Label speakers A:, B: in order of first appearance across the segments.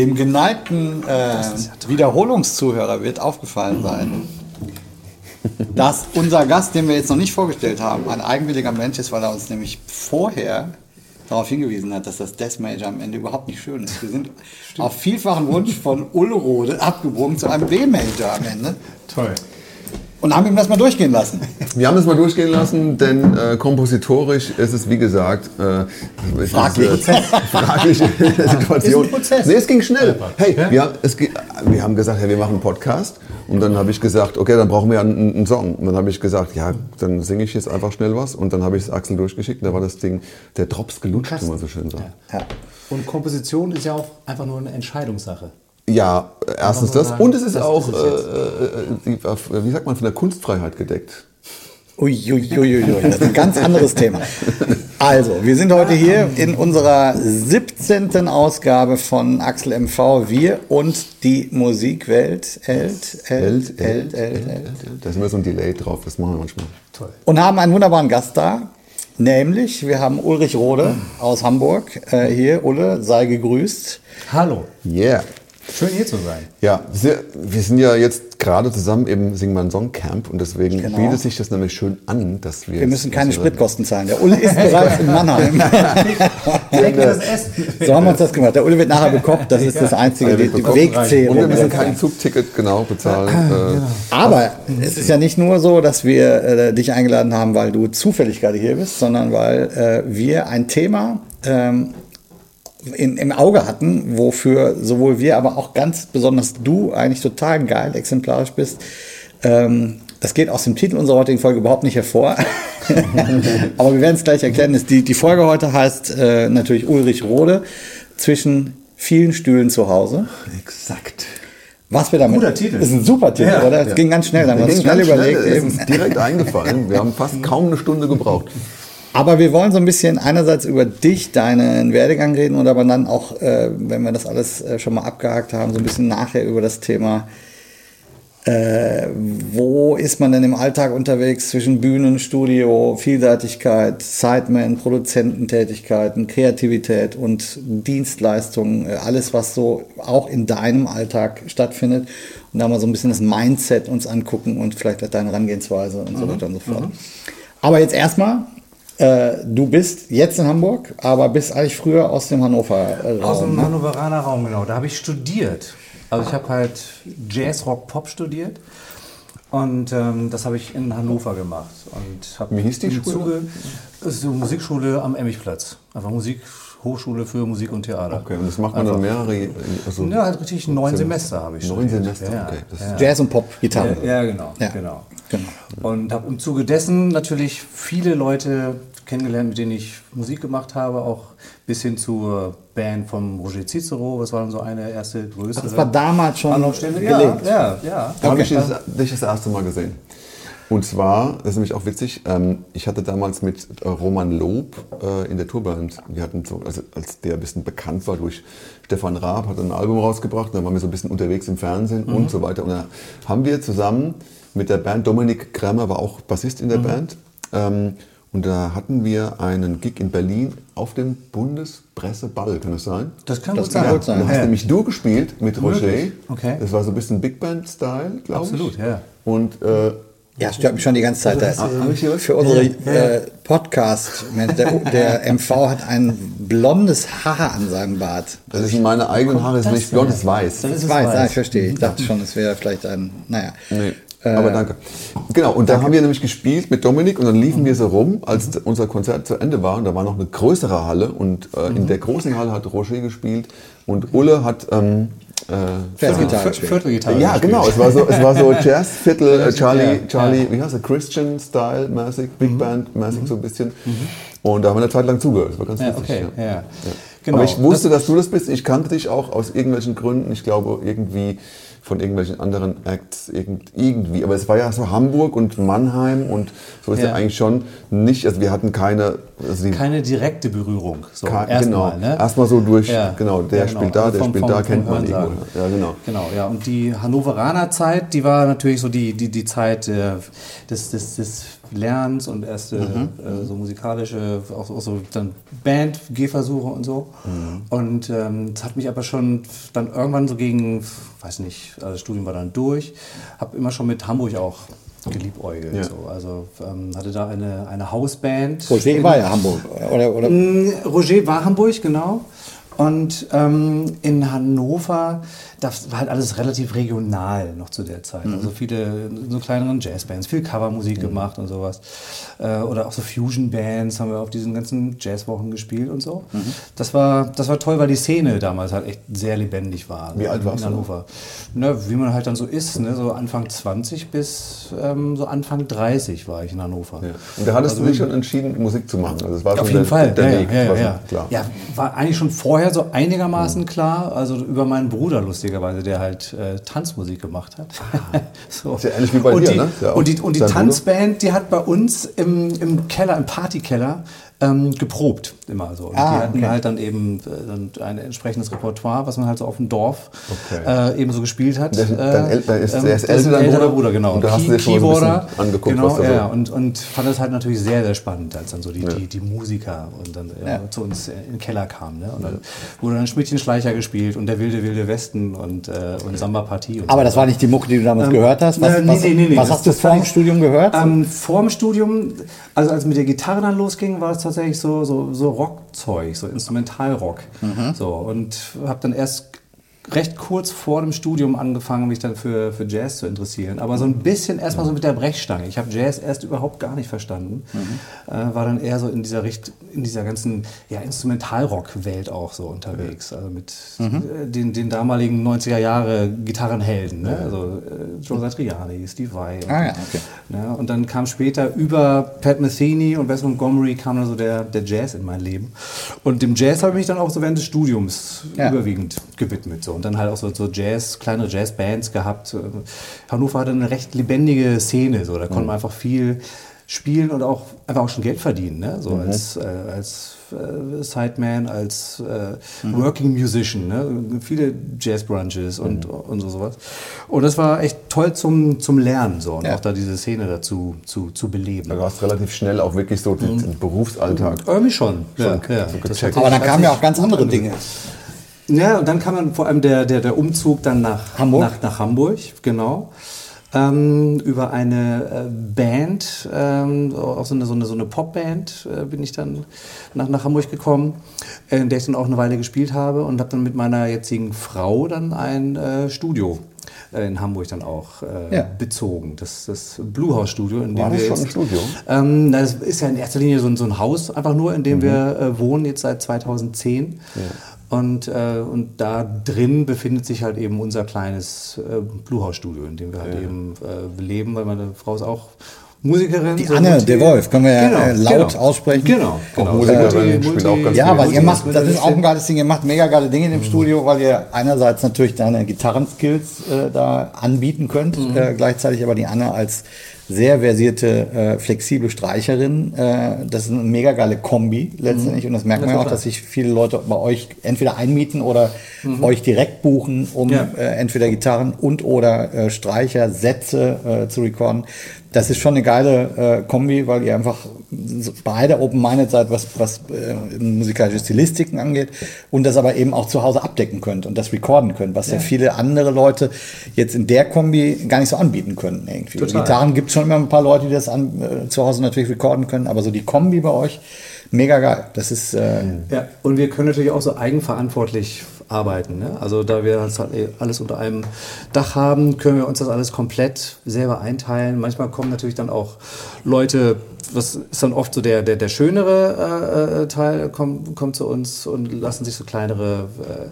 A: Dem geneigten äh, Wiederholungszuhörer wird aufgefallen sein, dass unser Gast, den wir jetzt noch nicht vorgestellt haben, ein eigenwilliger Mensch ist, weil er uns nämlich vorher darauf hingewiesen hat, dass das Death Major am Ende überhaupt nicht schön ist. Wir sind auf vielfachen Wunsch von Ulrode abgebogen zu einem B-Major am Ende.
B: Toll.
A: Und haben ihm das mal durchgehen lassen.
C: Wir haben es mal durchgehen lassen, denn äh, kompositorisch ist es, wie gesagt, äh,
A: Fraglich.
C: Fragliche Situation.
A: Ist ein Prozess.
C: Nee, es ging schnell. Hey, wir, haben- es, wir haben gesagt, hey, wir machen einen Podcast. Und dann habe ich gesagt, okay, dann brauchen wir ja einen, einen Song. Und dann habe ich gesagt, ja, dann singe ich jetzt einfach schnell was. Und dann habe ich es Axel durchgeschickt. Da war das Ding, der Drops gelutscht, wie man so schön sagt.
A: Ja.
B: Und Komposition ist ja auch einfach nur eine Entscheidungssache.
C: Ja, erstens das.
B: sagen,
C: Und es ist auch,
B: ist
C: äh,
B: es jetzt.
C: äh, die, wie sagt man, von der Kunstfreiheit gedeckt.
A: Uiuiuiui, das ist ein ganz anderes Thema. Also, wir sind heute hier in unserer 17. Ausgabe von Axel MV, wir und die Musikwelt, Elt, Elt, Elt, Elt, Elt.
C: Da ist immer so ein Delay drauf, das machen wir manchmal.
B: Toll.
A: Und haben einen wunderbaren Gast da, nämlich wir haben Ulrich Rode aus Hamburg äh, hier. Ulle, sei gegrüßt.
B: Hallo.
C: Yeah.
B: Schön hier zu sein.
C: Ja, wir, sind ja jetzt gerade zusammen im Sing mal einen Song Camp und deswegen
A: Genau.
C: bietet sich das nämlich schön an, dass wir.
A: Wir müssen keine Spritkosten zahlen. Der Ulle ist bereits in Mannheim. So haben wir uns das gemacht. Der Ulle wird nachher bekocht. Das ist das Einzige, die, die
C: Und wir müssen kein Zugticket genau bezahlen. äh,
A: Aber es ist ja nicht nur so, dass wir äh, dich eingeladen haben, weil du zufällig gerade hier bist, sondern weil äh, wir ein Thema ähm, in, im Auge hatten, wofür sowohl wir, aber auch ganz besonders du eigentlich total geil exemplarisch bist. Ähm, das geht aus dem Titel unserer heutigen Folge überhaupt nicht hervor. aber wir werden es gleich erklären. Die, die Folge heute heißt äh, natürlich Ulrich Rode zwischen vielen Stühlen zu Hause.
C: Exakt.
A: Was wir damit.
B: Guter Titel.
A: Ist ein super Titel,
B: Ja.
A: oder? Es ging ganz schnell, dann haben wir schnell überlegt.
C: schnell, ist direkt eingefallen. Wir haben fast kaum eine Stunde gebraucht.
A: Aber wir wollen so ein bisschen einerseits über dich, deinen Werdegang reden und aber dann auch, äh, wenn wir das alles äh, schon mal abgehakt haben, so ein bisschen nachher über das Thema, äh, wo ist man denn im Alltag unterwegs zwischen Bühnen, Studio, Vielseitigkeit, Sideman, Produzententätigkeiten, Kreativität und Dienstleistungen, äh, alles, was so auch in deinem Alltag stattfindet. Und da mal so ein bisschen das Mindset uns angucken und vielleicht deine Herangehensweise und so weiter und so fort. Aber jetzt erstmal, äh, du bist jetzt in Hamburg, aber bist eigentlich früher aus dem Hannover-Raum.
B: Aus dem
A: ne?
B: Hannoveraner Raum, genau. Da habe ich studiert. Also ich habe halt Jazz, Rock, Pop studiert. Und ähm, das habe ich in Hannover gemacht. Und hab
C: Wie hieß die Schule?
B: Zuge, das ist so Musikschule am Emmigplatz. Einfach Musikhochschule für Musik und Theater.
C: Okay, und das macht man dann mehrere. Also
B: Ja, halt richtig neun Semester habe ich
C: Neun
B: studiert.
C: Semester,
B: ja,
C: okay. Das
B: ja.
A: Jazz und Pop, Gitarre.
B: Ja, ja, genau,
A: Ja.
B: genau.
A: Genau.
B: Und habe im Zuge dessen natürlich viele Leute kennengelernt, mit denen ich Musik gemacht habe, auch bis hin zur Band von Roger Cicero. Das war dann so eine erste größere.
A: Das war damals schon
B: Anlaufstelle. Ja,
A: gelegt.
B: ja, ja.
C: Da habe ich dich das erste Mal gesehen. Und zwar, das ist nämlich auch witzig, ähm, ich hatte damals mit äh, Roman Lob äh, in der Tourband, wir hatten so, also als der ein bisschen bekannt war durch Stefan Raab, hat ein Album rausgebracht, dann waren wir so ein bisschen unterwegs im Fernsehen
A: Mhm.
C: und so weiter. Und da haben wir zusammen mit der Band, Dominik Krämer war auch Bassist in der
A: Mhm.
C: Band, ähm, und da hatten wir einen Gig in Berlin auf dem Bundespresseball, kann das sein?
B: Das kann
A: Das
B: gut
A: kann
B: sein.
A: gut sein.
C: Da hast
B: Ja.
C: nämlich du gespielt mit Roger.
B: Okay.
C: Das war so ein bisschen Big Band-Style, glaube ich.
B: Absolut, ja.
C: Und äh,
A: Ja, stört mich schon die ganze Zeit.
C: Also,
A: Da-? Für unsere äh, Podcast, der, der MV hat ein blondes Haar an seinem Bart.
C: das sind meine eigenen Haare, ist nicht blond, das ist weiß.
B: Das ist
A: weiß,
B: weiß.
A: ah, ich verstehe. Ich dachte schon, es wäre vielleicht ein, naja.
C: Nee. Aber danke. Genau, und da haben wir nämlich gespielt mit Dominik und dann liefen wir so rum, als unser Konzert zu Ende war. Und da war noch eine größere Halle und äh, in der großen Halle hat Roger gespielt und Ulle hat ähm, äh,
A: gespielt.
B: Viertelgitarre.
C: Ja, genau. Es war so, es war so Jazz, Viertel, äh, Charlie, Charlie, wie heißt er, Christian Style mäßig, Big Band mäßig so ein bisschen. Und da haben wir eine Zeit lang zugehört. Das war ganz
B: Ja,
C: witzig.
B: okay,
C: ja.
B: ja. Genau.
C: Aber ich wusste, dass du das bist. Ich kannte dich auch aus irgendwelchen Gründen. Ich glaube, irgendwie von irgendwelchen anderen Acts irgend, irgendwie. Aber es war ja so Hamburg und Mannheim und so ist ja,
B: Ja.
C: eigentlich schon nicht. Also wir hatten keine. Also
B: keine direkte Berührung. So,
C: Ka-
B: erstmal,
C: genau.
B: ne?
C: Erstmal so durch,
B: Ja.
C: genau, der
B: Ja, genau.
C: spielt da,
B: Also
C: der
B: vom-
C: spielt
B: vom-
C: da, kennt
B: vom
C: man irgendwo. Ja, genau.
B: Genau, ja. Und die Hannoveraner Zeit, die war natürlich so die, die, die Zeit äh, des, des, des Lernens und erste äh, so musikalische, auch, auch so dann Band-Gehversuche und so. Und ähm, das hat mich aber schon dann irgendwann so gegen, weiß nicht, also das Studium war dann durch, habe immer schon mit Hamburg auch geliebäugelt.
C: Ja.
B: So. Also ähm, hatte da eine, eine Hausband.
A: Roger war ja Hamburg. Oder, oder?
B: Mm, Roger war Hamburg, genau. Und ähm, in Hannover, das war halt alles relativ regional noch zu der Zeit. Also viele so kleineren Jazzbands, viel Covermusik gemacht und sowas. Äh, oder auch so Fusion-Bands haben wir auf diesen ganzen Jazzwochen gespielt und so. Das, war, das war toll, weil die Szene damals halt echt sehr lebendig war.
C: Wie alt
B: in
C: warst du da?
B: Hannover. Na, wie man halt dann so ist, ne? so Anfang 20 bis ähm, so Anfang 30 war ich in Hannover.
C: Ja. Und da hattest
B: Also
C: du dich schon entschieden, Musik zu machen. Also das war
B: auf jeden
C: der,
B: Fall,
C: der
B: ja,
C: Weg.
B: ja, ja, ja.
C: Klar.
B: ja, war eigentlich schon vorher so einigermaßen klar, also über meinen Bruder lustigerweise, der halt äh, Tanzmusik gemacht hat. so.
C: Ist ja ähnlich wie bei
B: und
C: dir,
B: die,
C: ne? Ja
B: und die, und die
C: dein Bruder.
B: Tanzband, die hat bei uns im, im Keller, im Partykeller ähm, geprobt immer so. Und
A: Ah,
B: die hatten
A: okay.
B: halt dann eben äh, ein entsprechendes Repertoire, was man halt so auf dem Dorf
C: Okay.
B: äh, eben so gespielt hat.
C: Der- dein El- der ist-
B: ähm,
C: älter, dein Bruder?
B: Bruder, genau.
C: Und da hast du dir schon so ein angeguckt,
B: genau,
C: was da so-
B: ja, ja. Und, und fand das halt natürlich sehr, sehr spannend, als dann so die, die, die Musiker und dann äh,
A: Ja.
B: zu uns in den Keller kamen. Ne? Und dann wurde dann Schmidtchen-Schleicher gespielt und der wilde, wilde Westen und, äh, und Samba-Partie.
A: Aber
B: so.
A: das war nicht die Mucke, die du damals gehört hast. Was,
B: äh, nee,
A: was,
B: nee, nee,
A: was hast du vor dem Studium gehört?
B: Ähm, vorm Studium, also als mit der Gitarre dann losging, war es tatsächlich so, so, so Rockzeug, so Instrumentalrock. So, und habe dann erst recht kurz vor dem Studium angefangen, mich dann für, für Jazz zu interessieren. Aber so ein bisschen erstmal so mit der Brechstange. Ich habe Jazz erst überhaupt gar nicht verstanden. Äh, war dann eher so in dieser Richt in dieser ganzen ja, Instrumentalrock-Welt auch so unterwegs. Also mit äh, den, den damaligen 90er Jahre Gitarrenhelden. Ne? Also äh, Joe Satriani, Steve Vai. und-
A: Ah ja, okay.
B: ja, und dann kam später über Pat Metheny und Wes Montgomery kam dann so der, der Jazz in mein Leben. Und dem Jazz habe ich mich dann auch so während des Studiums
A: Ja.
B: überwiegend gewidmet. So. Und dann halt auch so, so Jazz, kleinere Jazzbands gehabt. Hannover hatte eine recht lebendige Szene. So. Da konnte man einfach viel spielen und auch einfach auch schon Geld verdienen. Ne? So als, äh, als äh, Sideman, als äh, Working Musician. Ne? Viele Jazz-Brunches und, und so sowas. Und das war echt toll zum, zum Lernen so und
A: Ja.
B: auch da diese Szene dazu zu, zu beleben.
C: Da warst relativ schnell auch wirklich so den, den Berufsalltag.
B: Irgendwie schon. Ja,
C: Schon
B: ja.
C: so gecheckt.
B: hat
A: Aber dann kamen ja auch ganz andere. Dinge.
B: Ja, und dann kam dann vor allem der, der, der Umzug dann nach
A: Hamburg?
B: Nach, nach Hamburg, genau. Ähm, über eine äh, Band, ähm, auch so eine, so eine, so eine Popband, äh, bin ich dann nach, nach Hamburg gekommen, in der ich dann auch eine Weile gespielt habe und habe dann mit meiner jetzigen Frau dann ein äh, Studio äh, in Hamburg dann auch äh,
A: Ja.
B: bezogen. Das, das Blue House Studio, in dem
C: War das
B: wir
C: schon ein
B: jetzt,
C: Studio?
B: ähm, das ist ja in erster Linie so ein, so ein Haus, einfach nur, in dem
C: Mhm.
B: wir äh, wohnen, jetzt seit 2010. Und, äh, und da drin befindet sich halt eben unser kleines äh, Blue House Studio, in dem wir halt eben äh, leben, weil meine Frau ist auch Musikerin.
A: Die
B: so
A: Anne
B: Multi-
A: de Wolf, können wir ja, äh, laut aussprechen.
B: Genau, genau.
C: Musikerin, spielt auch ganz
A: Ja, weil ihr macht, das ist auch ein geiles Ding, ihr macht mega geile Dinge in dem Studio, weil ihr einerseits natürlich deine Gitarrenskills äh, da anbieten könnt, äh, gleichzeitig aber die Anne als sehr versierte, äh, flexible Streicherin. Äh, das ist eine mega geile Kombi letztendlich und das merkt man ja auch, dass sich viele Leute bei euch entweder einmieten oder euch direkt buchen, um
B: Ja.
A: äh, entweder Gitarren und oder äh, Streicher, Sätze äh, zu recorden. Das ist schon eine geile äh, Kombi, weil ihr einfach beide open-minded seid, was, was äh, musikalische Stilistiken angeht und das aber eben auch zu Hause abdecken könnt und das recorden könnt, was ja, viele andere Leute jetzt in der Kombi gar nicht so anbieten können. Irgendwie.
B: Total.
A: Gitarren gibt es schon immer ein paar Leute, die das an, äh, zu Hause natürlich recorden können, aber so die Kombi bei euch, mega geil. Das ist äh,
B: Ja, und wir können natürlich auch so eigenverantwortlich arbeiten. Ne? Also da wir das halt eh alles unter einem Dach haben, können wir uns das alles komplett selber einteilen. Manchmal kommen natürlich dann auch Leute, was ist dann oft so der, der, der schönere äh, äh, Teil, kommt, kommt zu uns und lassen sich so kleinere äh,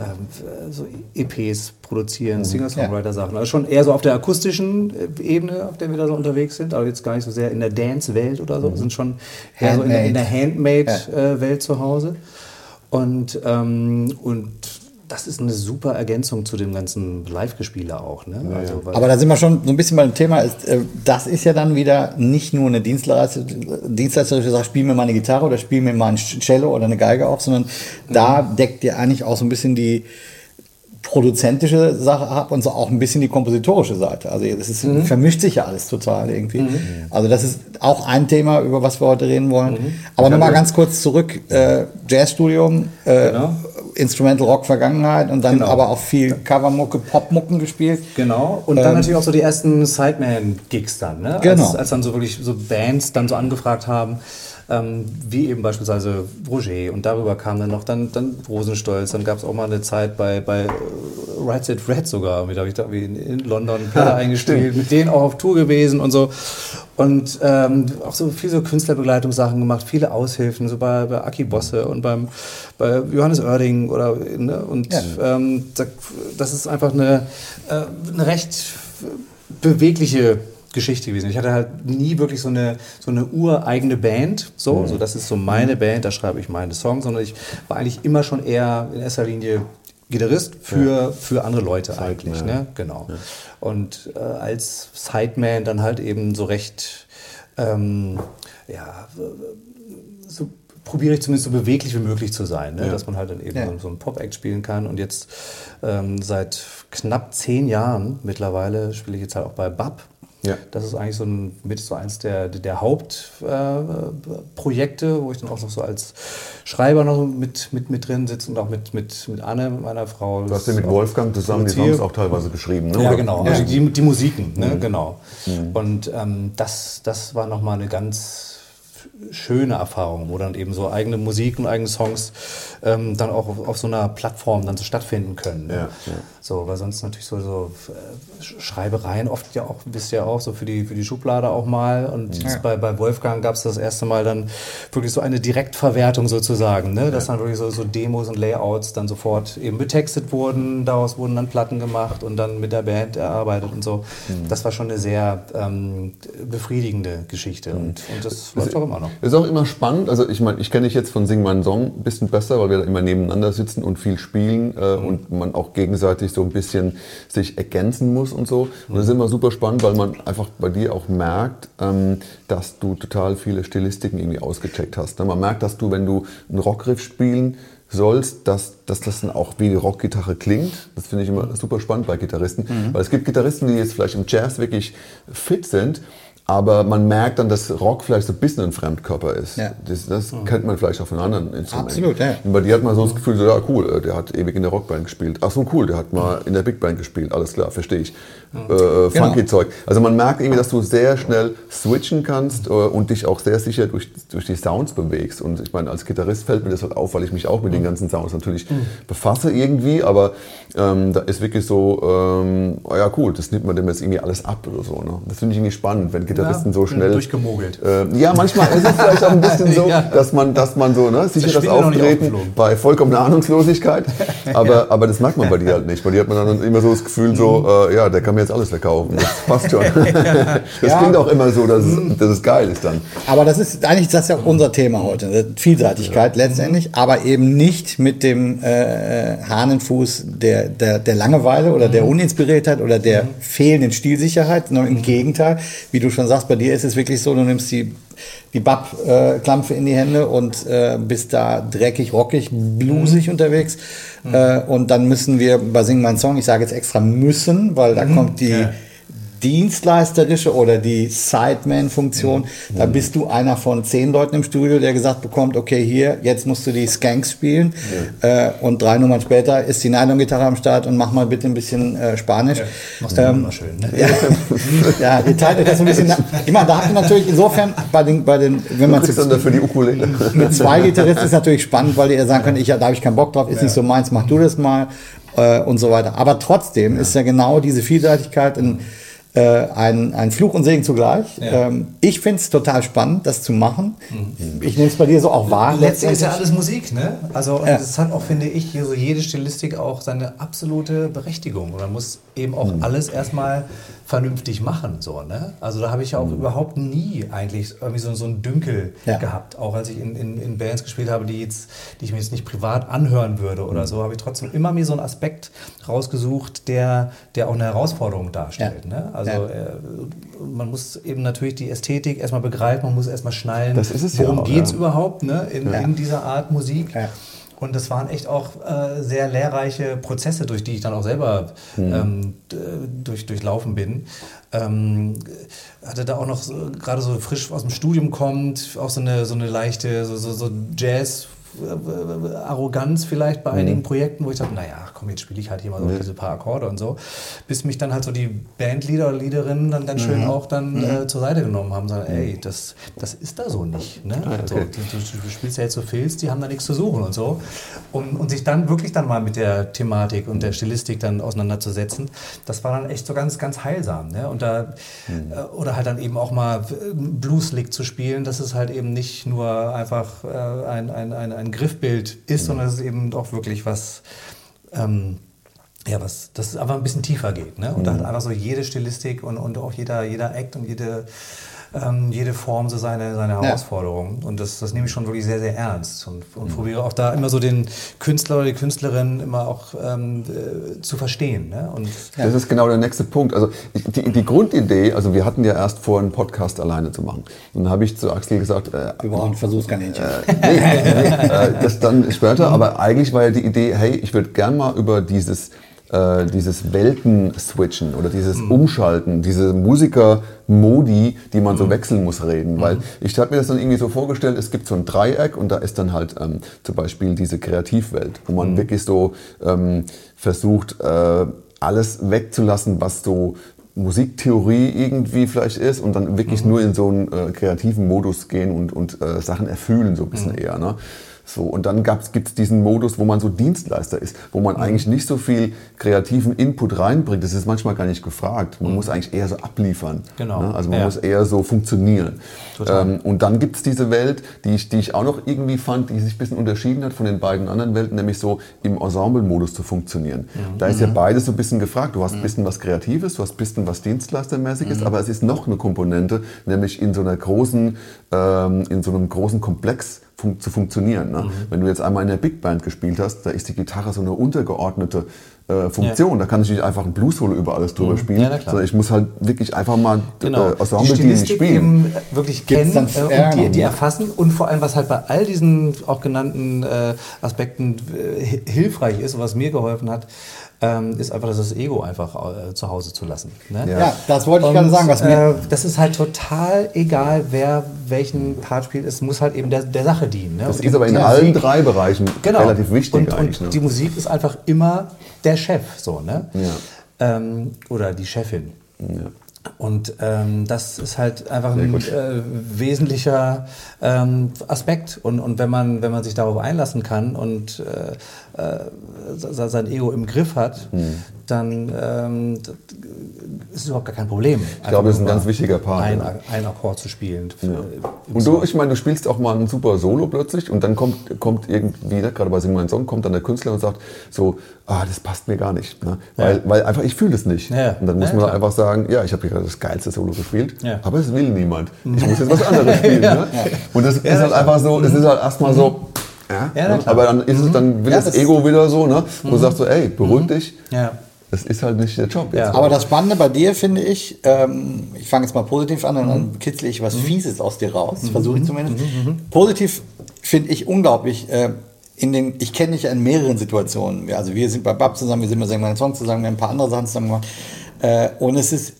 B: äh, so EPs produzieren, Singer-Songwriter-Sachen. Also schon eher so auf der akustischen äh, Ebene, auf der wir da so unterwegs sind, aber jetzt gar nicht so sehr in der Dance-Welt oder so, sind schon eher so in der, in der Handmade-Welt zu Hause. Und, ähm, und das ist eine super Ergänzung zu dem ganzen Live-Gespiele auch. Ne? Also, weil-
A: Aber da sind wir schon so ein bisschen beim Thema. Ist, äh, das ist ja dann wieder nicht nur eine Dienstleistung, dienstleisterische Sache, spiel mir meine Gitarre oder spiel mir mal ein Cello oder eine Geige auf, sondern da deckt ihr eigentlich auch so ein bisschen die, produzentische Sache habe und so auch ein bisschen die kompositorische Seite. Also das ist, mhm. vermischt sich ja alles total irgendwie. Mhm. Also das ist auch ein Thema, über was wir heute reden wollen. Mhm. Aber nochmal ganz kurz zurück, äh, Jazzstudium, äh, genau. Instrumental Rock Vergangenheit und dann genau. aber auch viel Covermucke, Popmucken gespielt.
B: Genau. Und dann ähm, natürlich auch so die ersten Sideman-Gigs dann, ne?
A: Genau.
B: Als, als dann so wirklich so Bands dann so angefragt haben ähm, wie eben beispielsweise Roger. Und darüber kam dann noch dann, dann Rosenstolz, dann gab es auch mal eine Zeit bei, bei Right Set Red sogar, mit habe ich da wie in, in London Platte eingespielt, mit denen auch auf Tour gewesen und so. Und ähm, auch so viele so Künstlerbegleitungssachen gemacht, viele Aushilfen, so bei, bei Aki Bosse und beim, bei Johannes Oerding oder ne, und ja. ähm, das ist einfach eine, äh, eine recht bewegliche Geschichte gewesen. Ich hatte halt nie wirklich so eine, so eine ureigene Band, so, mhm. so das ist so meine Band, da schreibe ich meine Songs, sondern ich war eigentlich immer schon eher in erster Linie Gitarrist für, ja. für andere Leute Sideman. eigentlich, ne? Genau. Ja. Und äh, als Sideman dann halt eben so recht, ähm, ja, so probiere ich zumindest so beweglich wie möglich zu sein, ne? Ja. dass man halt dann eben ja. so, so einen Pop-Act spielen kann. Und jetzt ähm, seit knapp zehn Jahren mittlerweile spiele ich jetzt halt auch bei BAP. Ja. Das ist eigentlich so, ein, mit so eins der, der Hauptprojekte, äh, wo ich dann auch noch so als Schreiber noch mit, mit, mit drin sitze und auch mit, mit, mit Anne, meiner Frau.
C: Du hast ja mit Wolfgang zusammen die Songs auch teilweise geschrieben, ne?
B: Ja, genau. Ja. Also die, die Musiken, ne? Mhm. genau. Mhm. Und ähm, das, das war nochmal eine ganz schöne Erfahrung, wo dann eben so eigene Musik und eigene Songs ähm, dann auch auf, auf, so einer Plattform dann so stattfinden können. Ne? Ja, ja. So, weil sonst natürlich so, so äh, Schreibereien oft ja auch, wisst ihr auch, so für die, für die Schublade auch mal. Und ja. bei, bei Wolfgang gab es das erste Mal dann wirklich so eine Direktverwertung sozusagen, ne? dass dann wirklich so, so Demos und Layouts dann sofort eben betextet wurden, daraus wurden dann Platten gemacht und dann mit der Band erarbeitet und so. Mhm. Das war schon eine sehr ähm, befriedigende Geschichte mhm. und, und das läuft auch immer noch.
C: Ist auch immer spannend, also ich meine, ich kenne dich jetzt von Sing meinen Song ein bisschen besser, weil wir da immer nebeneinander sitzen und viel spielen äh, mhm. und man auch gegenseitig so ein bisschen sich ergänzen muss und so. Und das ist immer super spannend, weil man einfach bei dir auch merkt, ähm, dass du total viele Stilistiken irgendwie ausgecheckt hast. Ne? Man merkt, dass du, wenn du einen Rockriff spielen sollst, dass, dass das dann auch wie die Rockgitarre klingt. Das finde ich immer super spannend bei Gitarristen, mhm. weil es gibt Gitarristen, die jetzt vielleicht im Jazz wirklich fit sind, aber man merkt dann, dass Rock vielleicht so ein bisschen ein Fremdkörper ist. Ja. Das, das mhm. kennt man vielleicht auch von anderen Instrumenten.
A: Absolut, ja.
C: Und bei dir hat man so das Gefühl, so, ja cool, äh, der hat ewig in der Rockband gespielt. Ach so, cool, der hat mal in der Big Band gespielt. Alles klar, verstehe ich. Mhm. Äh, äh funky genau. Zeug. Also man merkt irgendwie, dass du sehr schnell switchen kannst äh, und dich auch sehr sicher durch, durch die Sounds bewegst. Und ich meine, als Gitarrist fällt mir das halt auf, weil ich mich auch mit mhm. den ganzen Sounds natürlich mhm. befasse irgendwie. Aber ähm, da ist wirklich so, ähm, oh ja cool, das nimmt man dem jetzt irgendwie alles ab oder so. Ne? Das finde ich irgendwie spannend, wenn Gitarristen Gitarristen so schnell.
B: Durchgemogelt.
C: Äh, ja, manchmal ist es vielleicht auch ein bisschen so, ja. dass man, dass man so, ne, sicheres Auftreten bei vollkommener Ahnungslosigkeit. Aber, ja. aber das merkt man bei dir halt nicht. Bei dir hat man dann immer so das Gefühl, so, mhm. äh, ja, der kann mir jetzt alles verkaufen. Das passt schon. das klingt auch immer so, dass es, mhm. dass es geil ist dann.
A: Aber das ist eigentlich das ist ja unser Thema heute. Vielseitigkeit letztendlich, aber eben nicht mit dem äh, Hahnenfuß der, der, der Langeweile oder der mhm. Uninspiriertheit oder der fehlenden Stilsicherheit, sondern im Gegenteil, wie du schon sagst, bei dir ist es wirklich so, du nimmst die, die Bab-Klampfe in die Hände und äh, bist da dreckig, rockig, bluesig mhm. unterwegs. Mhm. Äh, und dann müssen wir bei Sing Mein Song, ich sage jetzt extra müssen, weil da mhm. kommt die... Ja dienstleisterische oder die Sideman-Funktion. Mhm. Da bist du einer von zehn Leuten im Studio, der gesagt bekommt, okay, hier, jetzt musst du die Skanks spielen. Ja. Äh, und drei Nummern später ist die Nylon-Gitarre am Start und mach mal bitte ein bisschen äh, Spanisch. Ja,
B: machst du ähm, immer schön, ne?
A: Ja, ja ihr teilt euch das ein bisschen. Ich meine, da habt ihr natürlich insofern bei den, bei den wenn man
C: dann dafür die Ukulele.
A: mit zwei Gitarristen ist natürlich spannend, weil ihr sagen könnt, ich, da habe ich keinen Bock drauf, ist ja. nicht so meins, mach du das mal äh, und so weiter. Aber trotzdem ist ja genau diese Vielseitigkeit in äh, ein, ein Fluch und Segen zugleich. Ja. Ähm, ich finde es total spannend, das zu machen. Mhm. Ich nehme es bei dir so auch wahr.
B: Letztendlich ist ja alles Musik, ne? Also ja. das hat auch, finde ich, so jede Stilistik auch seine absolute Berechtigung. man muss eben auch mhm. alles erstmal vernünftig machen. So, ne? Also da habe ich ja auch mhm. überhaupt nie eigentlich irgendwie so, so einen Dünkel ja. gehabt. Auch als ich in, in, in, Bands gespielt habe, die, jetzt, die ich mir jetzt nicht privat anhören würde oder mhm. so, habe ich trotzdem immer mir so einen Aspekt rausgesucht, der, der auch eine Herausforderung darstellt. Ne? Also ja. äh, man muss eben natürlich die Ästhetik erstmal begreifen, man muss erstmal schnallen,
C: das ist es
B: worum
C: ja
B: geht es überhaupt ne? in, in, dieser Art Musik. Und das waren echt auch äh, sehr lehrreiche Prozesse, durch die ich dann auch selber
C: Mhm.
B: ähm, durch, durchlaufen bin. Ähm, hatte da auch noch so, gerade so frisch aus dem Studium kommt, auch so eine, so eine leichte, so, so, so Jazz. Äh, Arroganz vielleicht bei einigen Projekten, wo ich dachte, naja, komm, jetzt spiele ich halt hier mal so diese paar Akkorde und so. Bis mich dann halt so die Bandleader oder Leaderinnen dann ganz schön auch dann äh, zur Seite genommen haben. Sagen, ey, das, das ist da so nicht. Ne?
C: Ah, okay.
B: du, du, du spielst ja jetzt so Filz, die haben da nichts zu suchen und so. Und, und sich dann wirklich dann mal mit der Thematik und der Stilistik dann auseinanderzusetzen, das war dann echt so ganz, ganz heilsam. Ne? Und da, äh, oder halt dann eben auch mal äh, Blueslick zu spielen, dass es halt eben nicht nur einfach äh, ein, ein, ein, ein Griffbild ist, sondern es ist eben auch wirklich was, ähm, ja, was, dass es einfach ein bisschen tiefer geht. Ne? Und da hat einfach so jede Stilistik und, und auch jeder, jeder Act und jede, ähm, jede Form so seine, seine Herausforderungen. Und das, das nehme ich schon wirklich sehr, sehr ernst. Und, und probiere auch da immer so den Künstler oder die Künstlerin immer auch ähm, äh, zu verstehen. Ne? Und
C: Das ist genau der nächste Punkt. Also die, die Grundidee, also wir hatten ja erst vor, einen Podcast alleine zu machen. Und dann habe ich zu Axel gesagt, äh,
A: Wir brauchen ein Versuchskaninchen.
C: nee, nee, äh, das dann später, aber eigentlich war ja die Idee, hey, ich würde gern mal über dieses, äh, dieses Welten-Switchen oder dieses Umschalten, diese Musiker-Modi, die man so wechseln muss, reden. Weil ich habe mir das dann irgendwie so vorgestellt, es gibt so ein Dreieck und da ist dann halt ähm, zum Beispiel diese Kreativwelt, wo man wirklich so ähm, versucht, äh, alles wegzulassen, was so Musiktheorie irgendwie vielleicht ist und dann wirklich nur in so einen äh, kreativen Modus gehen und, und äh, Sachen erfühlen so ein bisschen eher. Ne? So, und dann gibt es diesen Modus, wo man so Dienstleister ist, wo man eigentlich nicht so viel kreativen Input reinbringt. Das ist manchmal gar nicht gefragt. Man muss eigentlich eher so abliefern.
B: Genau.
C: Ne? Also man
B: Ja.
C: muss eher so funktionieren. Ähm, und dann gibt es diese Welt, die ich, die ich auch noch irgendwie fand, die sich ein bisschen unterschieden hat von den beiden anderen Welten, nämlich so im Ensemble-Modus zu funktionieren. Da ist ja beides so ein bisschen gefragt. Du hast ein bisschen was Kreatives, du hast ein bisschen was Dienstleistermäßiges, aber es ist noch eine Komponente, nämlich in so einer großen, ähm, in so einem großen Komplex fun zu funktionieren. Ne? Wenn du jetzt einmal in der Big Band gespielt hast, da ist die Gitarre so eine untergeordnete äh, Funktion. Da kann ich nicht einfach ein Blues-Solo über alles drüber spielen,
B: Ja, na klar.
C: sondern ich muss halt wirklich einfach mal
B: genau.
C: äh,
B: die
C: Ensemble-Team
B: Stilistik
C: spielen.
B: eben äh, wirklich kennen
A: dann-
B: äh,
A: ja,
B: und die, die erfassen und vor allem, was halt bei all diesen auch genannten äh, Aspekten äh, hi- hilfreich ist und was mir geholfen hat, ähm, ist einfach das Ego einfach äh, zu Hause zu lassen. Ne?
C: Ja.
A: Ja, das wollte ich
B: Und,
A: gerade sagen. Was mir,
B: äh, das ist halt total egal, wer welchen Part spielt. Es muss halt eben der, der Sache dienen. Ne?
C: Das
B: Und
C: ist aber in
B: die
C: allen
B: Musik-
C: drei Bereichen
B: genau.
C: relativ wichtig
B: und,
C: eigentlich.
B: Und
C: ne?
B: die Musik ist einfach immer der Chef, so, ne?
C: Ja.
B: Ähm, oder die Chefin.
C: Ja.
B: Und ähm, das ist halt einfach ein äh, wesentlicher ähm, Aspekt. Und, und wenn, man, wenn man sich darauf einlassen kann und äh, äh, se- sein Ego im Griff hat,
C: Hm.
B: dann ähm, ist es überhaupt gar kein Problem.
C: Ich glaube, das ist ein ganz wichtiger Part.
B: Ein,
C: ja.
B: ein Akkord zu spielen. Im
C: Und du, ich meine, du spielst auch mal ein super Solo plötzlich und dann kommt, kommt irgendwie, ne, gerade bei Sing mein Song, kommt dann der Künstler und sagt so, ah, das passt mir gar nicht. Ne? Weil,
B: Ja.
C: weil einfach, ich fühle das nicht.
B: Ja.
C: Und dann muss
B: Ja,
C: man einfach sagen, ja, ich habe hier gerade das geilste Solo gespielt,
B: Ja.
C: aber es will niemand. Ich muss jetzt was anderes spielen. ne? Und das ist halt einfach so, das ist halt erstmal so, ja,
B: Ja,
C: ne? aber dann ist es, dann will
A: Ja,
C: das,
A: das-
C: Ego wieder so, ne? wo du sagst so, ey, beruhig dich,
B: ja.
C: das ist halt nicht der Job jetzt.
B: Ja.
A: aber das Spannende bei dir finde ich, ähm, ich fange jetzt mal positiv an und dann kitzle ich was Fieses aus dir raus, versuche ich zumindest. Positiv finde ich unglaublich. Äh, in den, ich kenne dich ja in mehreren Situationen. Wir- Also wir sind bei Bab zusammen, wir sind bei Sing Song zusammen, wir haben ein paar andere Sachen zusammen gemacht. Äh, und es ist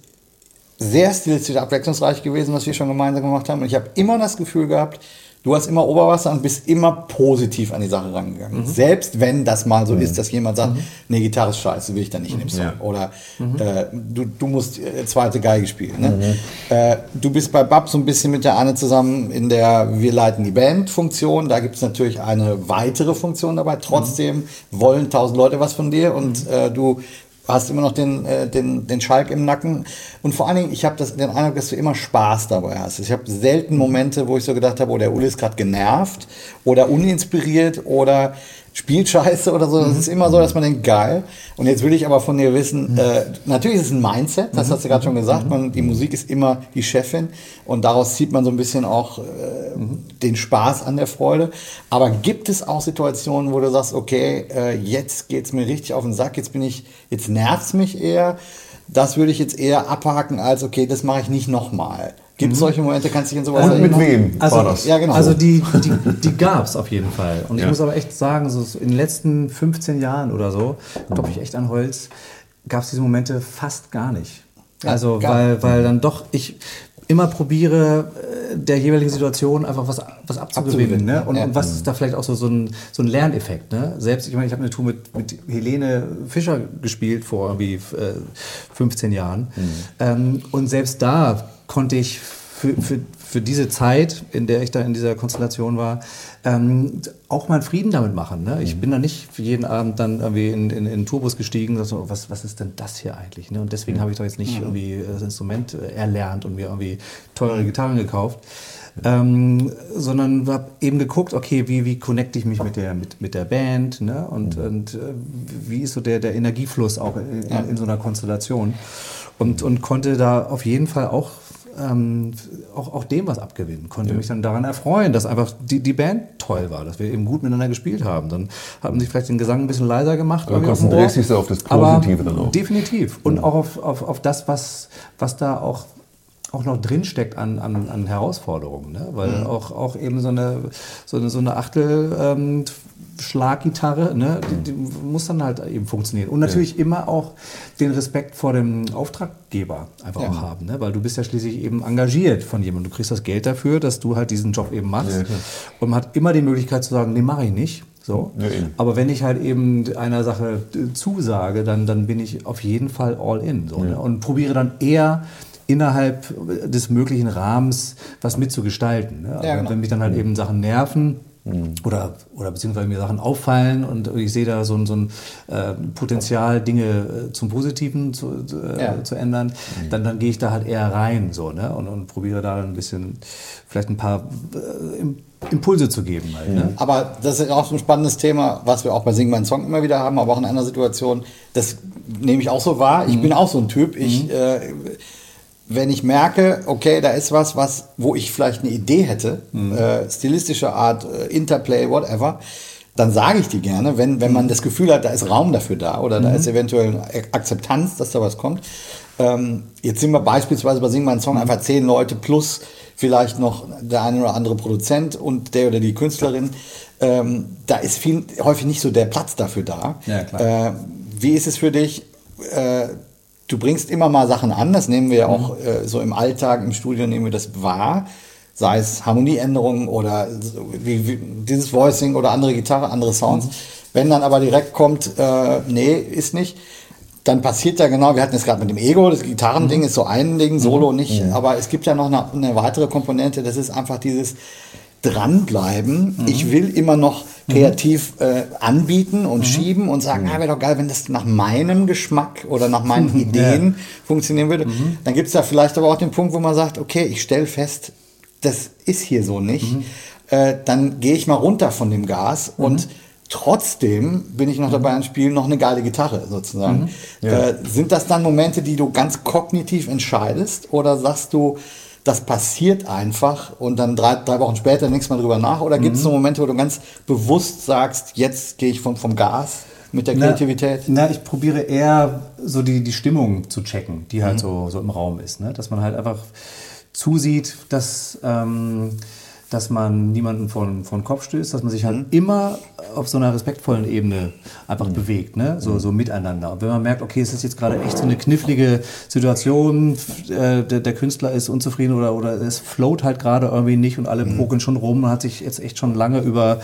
A: sehr stilistisch abwechslungsreich gewesen, was wir schon gemeinsam gemacht haben. Und ich habe immer das Gefühl gehabt, du hast immer Oberwasser und bist immer positiv an die Sache rangegangen. Selbst wenn das mal so ist, dass jemand sagt, nee, Gitarre ist scheiße, will ich da nicht in dem Song.
C: Ja.
A: Oder äh, du, du musst äh, zweite Geige spielen. Ne? Äh, du bist bei Bab so ein bisschen mit der Anne zusammen in der Wir leiten die Band-Funktion. Da gibt es natürlich eine weitere Funktion dabei. Trotzdem wollen tausend Leute was von dir und äh, du hast immer noch den, äh, den, den Schalk im Nacken. Und vor allen Dingen, ich habe das- den Eindruck, dass du immer Spaß dabei hast. Ich habe selten Momente, wo ich so gedacht habe, oh, der Uli ist gerade genervt oder uninspiriert oder spielt scheiße oder so. Es ist immer so, dass man denkt, geil. Und jetzt will ich aber von dir wissen, äh, natürlich ist es ein Mindset, das hast du gerade schon gesagt. Man, die Musik ist immer die Chefin und daraus zieht man so ein bisschen auch äh, den Spaß an der Freude. Aber gibt es auch Situationen, wo du sagst, okay, äh, jetzt geht's mir richtig auf den Sack, jetzt bin ich, jetzt nervt's mich eher. Das würde ich jetzt eher abhaken als, okay, das mache ich nicht nochmal. Gibt es solche Momente, kannst du dich an sowas
C: Und mit wem
B: Also,
C: war das?
A: Ja, genau.
B: Also die, die, die gab es auf jeden Fall. Und ich
C: Ja.
B: muss aber echt sagen, so in den letzten 15 Jahren oder so, klopfe ich echt an Holz, gab es diese Momente fast gar nicht.
A: Ja,
B: also
A: gar
B: weil, weil dann doch ich immer probiere, äh, der jeweiligen Situation einfach was, was abzugewinnen. Ne? Und,
A: ja.
B: und was ist da vielleicht auch so, so, ein, so ein Lerneffekt. Ne? Selbst, ich meine, ich habe eine Tour mit, mit Helene Fischer gespielt vor irgendwie äh, 15 Jahren. Ähm, und selbst da konnte ich für, für, für diese Zeit, in der ich da in dieser Konstellation war, ähm, auch mal Frieden damit machen. Ne? Ich bin da nicht jeden Abend dann irgendwie in, in, in den Tourbus gestiegen und so, was, was ist denn das hier eigentlich? Ne? Und deswegen habe ich doch jetzt nicht irgendwie das Instrument äh, erlernt und mir irgendwie teure Gitarren gekauft. Ähm, sondern habe eben geguckt, okay, wie, wie connecte ich mich mit der, mit, mit der Band ne? und, und äh, wie ist so der, der Energiefluss auch in, in, in so einer Konstellation und, und konnte da auf jeden Fall auch ähm, auch, auch dem was abgewinnen. Konnte mich dann daran erfreuen, dass einfach die, die Band toll war, dass wir eben gut miteinander gespielt haben. Dann haben sie vielleicht den Gesang ein bisschen leiser gemacht.
C: Aber konzentrierst dich so auf das
B: Aber
C: Positive dann auch.
B: Definitiv. Und auch auf, auf, auf das, was, was da auch auch noch drinsteckt an, an, an Herausforderungen, ne? weil auch, auch eben so eine, so eine, so eine Achtel ähm, Schlaggitarre, ne? die, die muss dann halt eben funktionieren. Und natürlich immer auch den Respekt vor dem Auftraggeber einfach auch haben, ne? weil du bist ja schließlich eben engagiert von jemandem. Du kriegst das Geld dafür, dass du halt diesen Job eben machst.
C: Ja,
B: und man hat immer die Möglichkeit zu sagen, nee, mache ich nicht. So.
C: Ja.
B: Aber wenn ich halt eben einer Sache äh, zusage, dann, dann bin ich auf jeden Fall all in. So, ne? Und probiere dann eher innerhalb des möglichen Rahmens was mitzugestalten. Ne?
A: Ja, genau.
B: Wenn mich dann halt eben Sachen nerven,
C: Mhm.
B: oder, oder beziehungsweise mir Sachen auffallen und ich sehe da so ein, so ein äh, Potenzial, Dinge äh, zum Positiven zu, äh,
A: Ja.
B: zu ändern,
C: Mhm.
B: dann, dann gehe ich da halt eher rein so, ne? und, und probiere da ein bisschen, vielleicht ein paar äh, Im- Impulse zu geben. Halt, ne?
A: Aber das ist auch so ein spannendes Thema, was wir auch bei Sing meinen Song immer wieder haben, aber auch in einer Situation, das nehme ich auch so wahr. Ich bin auch so ein Typ. Ich, äh, wenn ich merke, okay, da ist was, was, wo ich vielleicht eine Idee hätte, äh, stilistische Art, äh, Interplay, whatever, dann sage ich die gerne, wenn, wenn man das Gefühl hat, da ist Raum dafür da oder da ist eventuell eine Akzeptanz, dass da was kommt. Ähm, jetzt sind wir beispielsweise bei Sing meinen Song einfach zehn Leute plus vielleicht noch der eine oder andere Produzent und der oder die Künstlerin. Ähm, da ist viel, häufig nicht so der Platz dafür da.
B: Ja.
A: Äh, wie ist es für dich? Du bringst immer mal Sachen an, das nehmen wir ja auch äh, so im Alltag, im Studio nehmen wir das wahr. Sei es Harmonieänderungen oder wie, wie dieses Voicing oder andere Gitarre, andere Sounds. Wenn dann aber direkt kommt, äh, nee, ist nicht, dann passiert ja genau, wir hatten es gerade mit dem Ego, das Gitarrending ist so ein Ding, Solo nicht, aber es gibt ja noch eine, eine weitere Komponente, das ist einfach dieses dranbleiben. Ich will immer noch kreativ äh, anbieten und schieben und sagen, ah, wäre doch geil, wenn das nach meinem Geschmack oder nach meinen Ideen funktionieren würde. Dann gibt es da vielleicht aber auch den Punkt, wo man sagt, okay, ich stelle fest, das ist hier so nicht. Äh, dann gehe ich mal runter von dem Gas und Trotzdem bin ich noch dabei, ein Spiel noch eine geile Gitarre sozusagen. Äh, sind das dann Momente, die du ganz kognitiv entscheidest oder sagst du, das passiert einfach und dann drei, drei Wochen später denkst du mal drüber nach? Oder gibt es so Momente, wo du ganz bewusst sagst, jetzt gehe ich vom, vom Gas mit der Kreativität?
B: Na, na ich probiere eher so die, die Stimmung zu checken, die halt so, so im Raum ist. Ne? Dass man halt einfach zusieht, dass, ähm, dass man niemanden von, von Kopf stößt, dass man sich halt immer auf so einer respektvollen Ebene einfach bewegt, ne? so, so miteinander. Und wenn man merkt, okay, es ist jetzt gerade echt so eine knifflige Situation, äh, der, der Künstler ist unzufrieden oder, oder es float halt gerade irgendwie nicht und alle pokeln schon rum und hat sich jetzt echt schon lange über,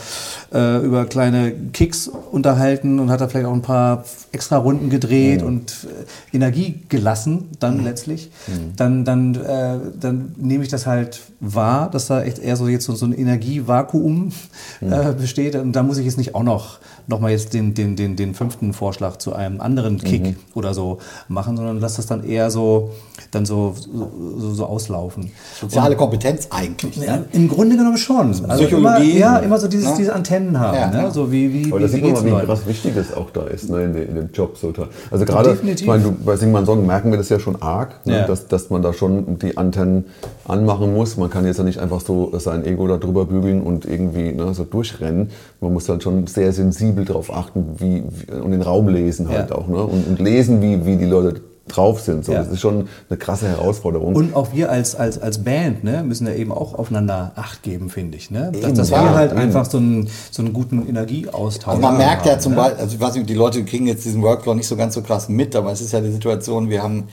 B: äh, über kleine Kicks unterhalten und hat da vielleicht auch ein paar extra Runden gedreht und äh, Energie gelassen dann letztlich, dann, dann, äh, dann nehme ich das halt wahr, dass da echt eher so jetzt so, so ein Energievakuum äh, besteht und da muss ich jetzt nicht auch noch, noch mal jetzt den, den, den, den fünften Vorschlag zu einem anderen Kick oder so machen, sondern lass das dann eher so, dann so, so, so auslaufen.
A: Soziale Kompetenz eigentlich.
B: Ja,
A: Ne?
B: Im Grunde genommen schon. Also
A: Psychologie.
B: Immer, ja, immer so dieses,
A: Ne?
B: diese Antennen haben.
A: Ja,
B: ne?
A: ja.
B: So wie, wie,
C: Aber
B: wie,
C: das
B: wie
C: sieht man mal, wie
B: den Leuten?
C: krass wichtig das auch da ist, ne, in, in dem Job. So. Also gerade,
B: Definitiv.
C: ich meine, bei Sing Man Song merken wir das ja schon arg, ne,
B: Ja.
C: dass, dass man da schon die Antennen anmachen muss. Man kann jetzt ja nicht einfach so sein Ego da drüber bügeln und irgendwie ne, so durchrennen. Man muss dann schon sehr sensibel darauf achten wie, wie, und den Raum lesen halt
B: Ja.
C: auch. Ne? Und, und lesen, wie, wie die Leute drauf sind. So.
B: Ja.
C: Das ist schon eine krasse Herausforderung.
B: Und auch wir als, als, als Band ne, müssen ja eben auch aufeinander Acht geben, finde ich. Ne? Dass,
C: Eben,
B: dass
C: ja,
B: wir halt
C: eben.
B: einfach so einen, so einen guten Energieaustausch
A: Also man merkt ja
B: haben,
A: zum
B: ne?
A: Beispiel, also ich weiß nicht, die Leute kriegen jetzt diesen Workflow nicht so ganz so krass mit, aber es ist ja die Situation, wir haben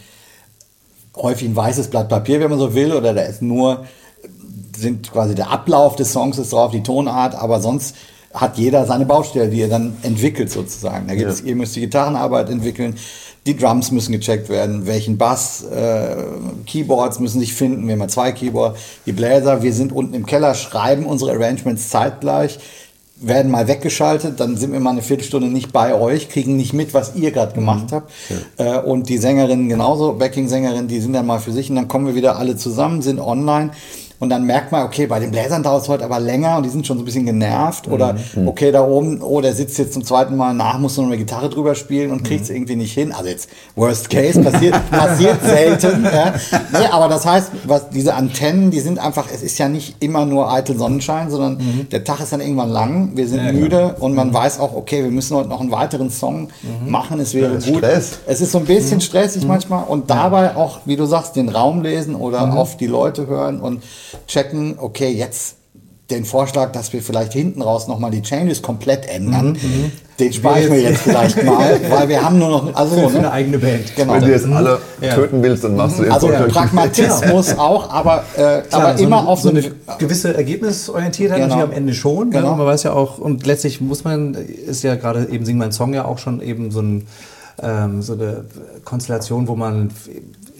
A: häufig ein weißes Blatt Papier, wenn man so will, oder da ist nur, sind quasi der Ablauf des Songs ist drauf, die Tonart, aber sonst hat jeder seine Baustelle, die er dann entwickelt sozusagen. Da gibt's,
C: Ja.
A: ihr müsst die Gitarrenarbeit entwickeln, die Drums müssen gecheckt werden, welchen Bass, äh, Keyboards müssen sich finden, wir haben ja zwei Keyboards, die Bläser, wir sind unten im Keller, schreiben unsere Arrangements zeitgleich, werden mal weggeschaltet, dann sind wir mal eine Viertelstunde nicht bei euch, kriegen nicht mit, was ihr gerade gemacht habt. Äh, und die Sängerinnen genauso, Backing-Sängerinnen, die sind dann mal für sich und dann kommen wir wieder alle zusammen, sind online. Und dann merkt man, okay, bei den Bläsern dauert es heute aber länger und die sind schon so ein bisschen genervt. Oder okay, da oben, oh, der sitzt jetzt zum zweiten Mal nach, muss noch eine Gitarre drüber spielen und kriegt es irgendwie nicht hin. Also jetzt Worst Case, passiert, passiert selten. Ja. Nee, aber das heißt, was diese Antennen, die sind einfach, es ist ja nicht immer nur eitel Sonnenschein, sondern der Tag ist dann irgendwann lang, wir sind
B: Ja,
A: müde und man weiß auch, okay, wir müssen heute noch einen weiteren Song machen. Es wäre gut.
C: Stress.
A: Es ist so ein bisschen stressig manchmal und dabei auch, wie du sagst, den Raum lesen oder auf die Leute hören und checken, okay, jetzt den Vorschlag, dass wir vielleicht hinten raus nochmal die Changes komplett ändern, den spare ich mir jetzt vielleicht mal, weil wir haben nur noch, also,
B: Für, für eine
A: ne?
B: eigene Band.
A: Genau.
C: Wenn du jetzt alle
B: Ja.
C: töten willst, dann machst du jetzt
A: Also
C: so-
A: Pragmatismus auch, aber, äh,
B: Klar,
A: aber
B: so
A: immer
B: eine,
A: auf
B: so eine gewisse Ergebnisorientiertheit
A: Genau.
B: natürlich am Ende schon. Ne?
A: Genau.
B: Und man weiß ja auch, und letztlich muss man, ist ja gerade eben Sing mein Song ja auch schon eben so, ein, ähm, so eine Konstellation, wo man